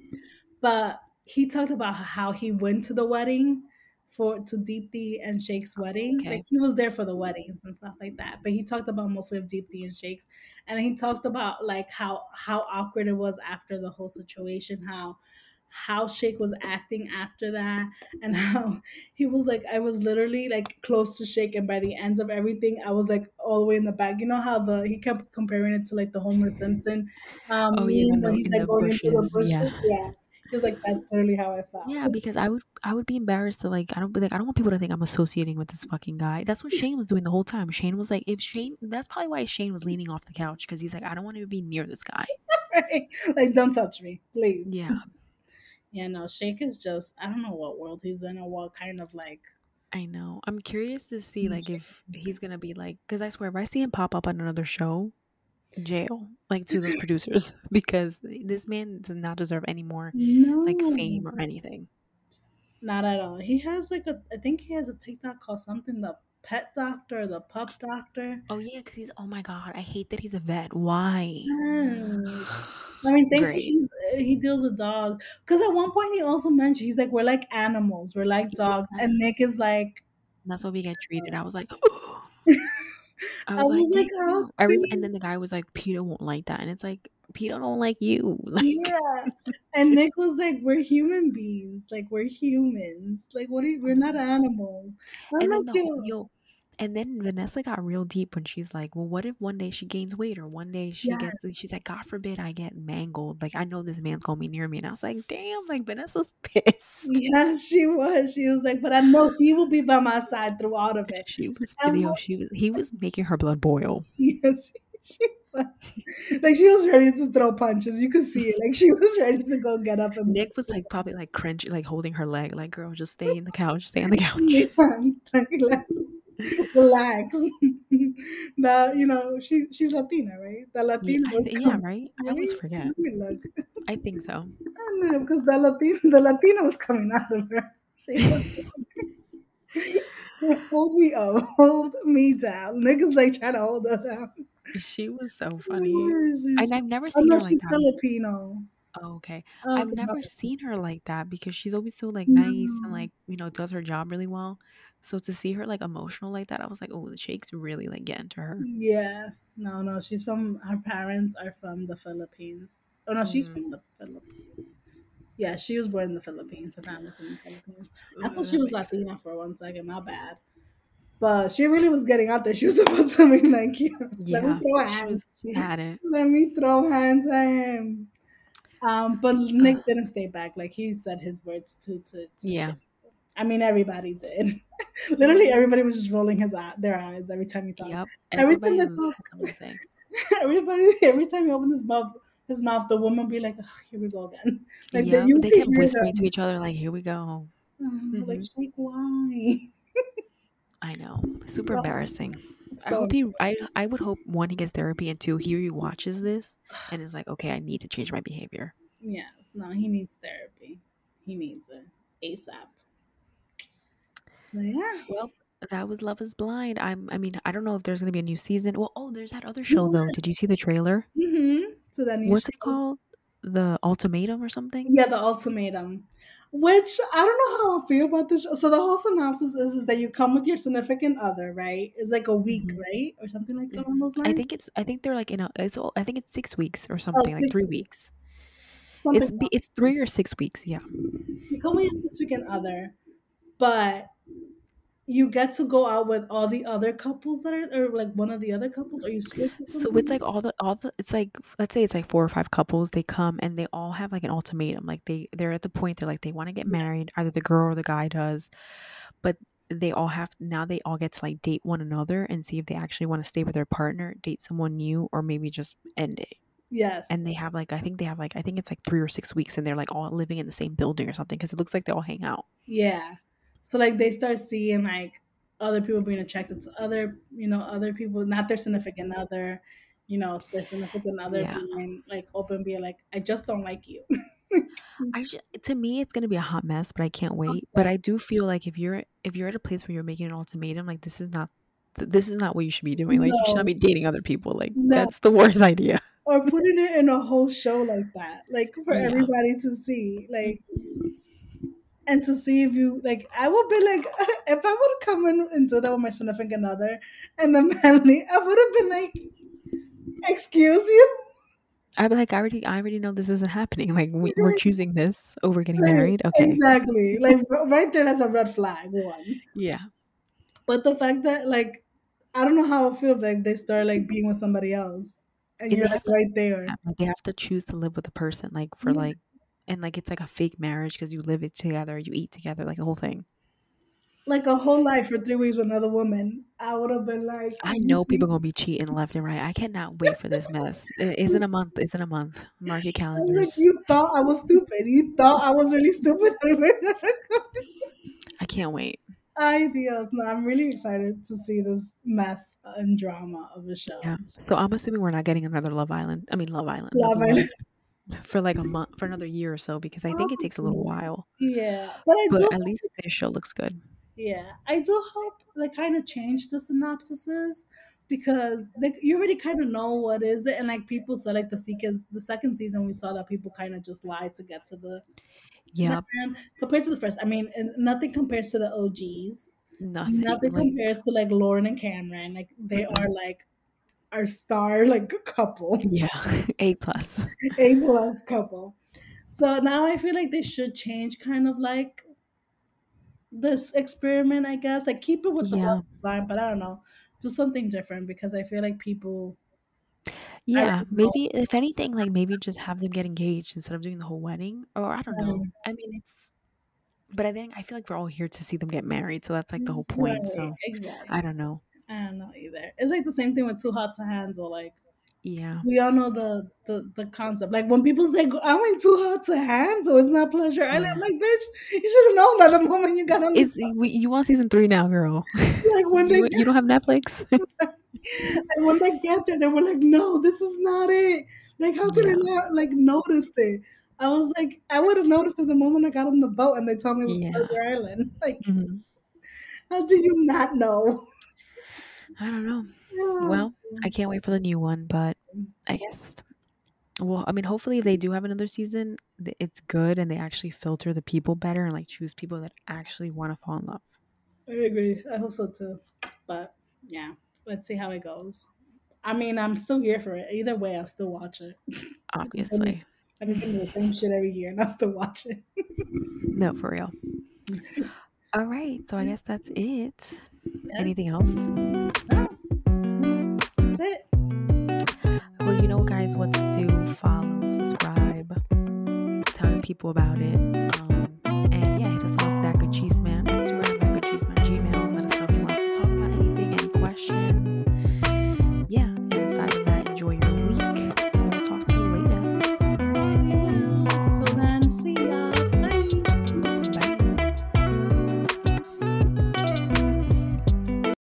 But he talked about how he went to the wedding for to Deepti and Shake's wedding. okay. Like he was there for the weddings and stuff like that. But he talked about mostly of Deepti and Shake's, and he talked about like how how awkward it was after the whole situation, how how Shake was acting after that, and *laughs* how he was like, I was literally like close to Shake, and by the end of everything, I was like all the way in the back. You know how the he kept comparing it to like the Homer Simpson um, Oh, yeah, when he's like going into the bushes, bushes. yeah. yeah. He was like, that's literally how I felt. Yeah, because I would I would be embarrassed to like I don't be like I don't want people to think I'm associating with this fucking guy. That's what Shane was doing the whole time. Shane was like if Shane that's probably why Shane was leaning off the couch because he's like I don't want to be near this guy. *laughs* Right? Like, don't touch me, please. Yeah. Yeah, no, Shake is just, I don't know what world he's in or what kind of like. I know. I'm curious to see like if he's gonna be like because I swear if I see him pop up on another show, jail like to those *laughs* producers *laughs* because this man does not deserve any more No. like fame or anything. Not at all. He has like a, I think he has a TikTok called something the pet doctor the pup doctor. Oh yeah, because he's oh my god, I hate that he's a vet. Why? Yes. I mean, thankfully uh, he deals with dogs. Because at one point he also mentioned he's like, we're like animals, we're like dogs, and Nick is like, That's how we get treated. I was like, *gasps* *laughs* I I was, was like, like, "Damn." Every- dare and then the guy was like, Peter won't like that, and it's like Peter don't like you. *laughs* Like, yeah. And Nick was like, we're human beings, like we're humans, like what? Are you, we're not animals. I'm and then the yo, and then Vanessa got real deep when she's like, well, what if one day she gains weight, or one day she Yes. gets, she's like, God forbid I get mangled. Like I know this man's gonna be near me, and I was like, damn, like Vanessa's *laughs* pissed. yes, she was. She was like, but I know he will be by my side through all of it. She was, And yo, she was, he was making her blood boil. *laughs* Yes, she. Like she was ready to throw punches. You could see it. Like she was ready to go get up and Nick was like probably like cringe, like holding her leg, like girl, just stay in the couch, stay on the *laughs* couch. Yeah, relax. *laughs* the you know she she's Latina, right? The Latina I, was yeah, coming. right. I always forget. I think so. *laughs* I because the Latina the Latina was coming out of her. She was hold me up, hold me down. Niggas like trying to hold her down. She was so funny, and I've never seen her like she's that. Filipino. Oh, okay. Oh, I've never seen her like that because she's always so like nice and like you know does her job really well. So to see her like emotional like that, I was like, oh, the shakes really like get into her. Yeah. No, no, she's from her parents are from the Philippines. Oh no, she's Mm. from the Philippines. Yeah, she was born in the Philippines. Her family's from the Philippines. I thought she was. Latina for one second. My bad. But she really was getting out there. She was *laughs* about to be like, yeah, let me throw hands. had *laughs* it. Let me throw hands at him. Um, but Nick *sighs* didn't stay back. Like he said his words to to, to Yeah. shit. I mean, everybody did. *laughs* Literally, everybody was just rolling his eye, their eyes every time he talked. Yep. Every time Everybody they talk, something to say. everybody, every time he opened his mouth, his mouth, the woman be like, "Ugh, "Here we go again." Like Yep. They kept whispering to each other like, "Here we go." Uh, Like, Mhm. Shake, why? I know. Super embarrassing. I hope he. I. I would hope one he gets therapy and two he watches this and is like, okay, I need to change my behavior. yes, no, he needs therapy. He needs it ASAP. But yeah. Well, that was Love Is Blind. I'm. I mean, I don't know if there's gonna be a new season. Well, oh, there's that other show though. Did you see the trailer? Mm-hmm. So that new What's it called? The Ultimatum or something? Yeah, the ultimatum. Which I don't know how I feel about this. show. So the whole synopsis is, is that you come with your significant other, right? It's like a week, Mhm. right, or something like along those. I think it's. I think they're like in a. It's. all- I think it's six weeks or something, like three weeks. weeks. Something It's. be- It's three or six weeks. Yeah. you come with your significant other, but you get to go out with all the other couples that are, or like one of the other couples, or you switch. So it's like all the all the it's like let's say it's like four or five couples they come and they all have like an ultimatum like they they're at the point they're like they want to get married either the girl or the guy does but they all have now they all get to like date one another and see if they actually want to stay with their partner date someone new or maybe just end it. Yes, and they have like I think they have like I think it's like three or six weeks and they're like all living in the same building or something because it looks like they all hang out. Yeah. So like they start seeing like other people being attracted to other, you know, other people, not their significant other, you know, their significant other Yeah. being like open, being like, I just don't like you. I should, to me it's gonna be a hot mess, but I can't oh, wait. But I do feel like if you're if you're at a place where you're making an ultimatum, like this is not this is not what you should be doing. Like you should not be dating other people. Like No. that's the worst idea. or putting it in a whole show like that, like for Yeah. everybody to see, like, and to see if you like. I would be like, *laughs* if I would come in and do that with my significant other, and then *laughs* manly, I would have been like, excuse you. I'd be like, I already I already know this isn't happening. Like we, we're choosing this over getting Right, married. Okay. Exactly. Like *laughs* right there, that's a red flag. One. Yeah. But the fact that like I don't know how it feels like they start like being with somebody else and And you're like right there. Like they have to choose to live with a person, like for like, and like it's like a fake marriage because you live it together, you eat together, like the whole thing. Like a whole life for three weeks with another woman. I would have been like I know people are gonna be cheating left and right. I cannot wait for this mess. It isn't a month. It isn't a month. Mark your like, calendars. you thought I was stupid. You thought I was really stupid. I can't wait. Dios. No, I'm really excited to see this mess and drama of the show. Yeah. So I'm assuming we're not getting another Love Island. I mean Love Island. Love Island. For like a month for another year or so because I think it takes a little oh, while. Yeah. But I But do at least their show looks good. Yeah, I do hope they kind of change the synopsises because like you already kind of know what is it, and like people said, like the second the second season we saw that people kind of just lied to get to the to the Yep. end. compared to the first. I mean, nothing compares to the OGs. Nothing. Nothing Like, compares to like Lauren and Cameron. Like they are like our star like a couple, *laughs* yeah. A plus. A plus couple. So now I feel like they should change kind of like this experiment, I guess. Like keep it with the Yeah. line, but I don't know. Do something different because I feel like people Yeah. know. Maybe if anything, like maybe just have them get engaged instead of doing the whole wedding. Or I don't know. I mean it's but I think I feel like we're all here to see them get married, so that's like the whole point. Right, So exactly. I don't know. I don't know either. It's like the same thing with Too Hot to Handle. Like Yeah. we all know the the, the concept. Like when people say I went too hot to handle, it's not pleasure. I'm like, bitch, you should have known that the moment you got on the Is we, you want season three now, girl? *laughs* like when they you, you don't have Netflix? *laughs* and when they get there, they were like, no, this is not it. Like how could I not like notice it? I was like, I would have noticed it the moment I got on the boat and they told me it was Yeah. Pleasure Island. *laughs* Like, Mhm. how do you not know? I don't know. Well, I can't wait for the new one, but I guess. Well, I mean, hopefully, if they do have another season, it's good and they actually filter the people better and like choose people that actually want to fall in love. I agree. I hope so too. But yeah, let's see how it goes. I mean, I'm still here for it. Either way, I'll still watch it. *laughs* Obviously, I can think of the same shit every year and I still watch it. no, for real. *laughs* All right, so I guess that's it. Anything else? No. That's it. Well, you know, guys, what to do. Follow, subscribe, tell people about it. Um,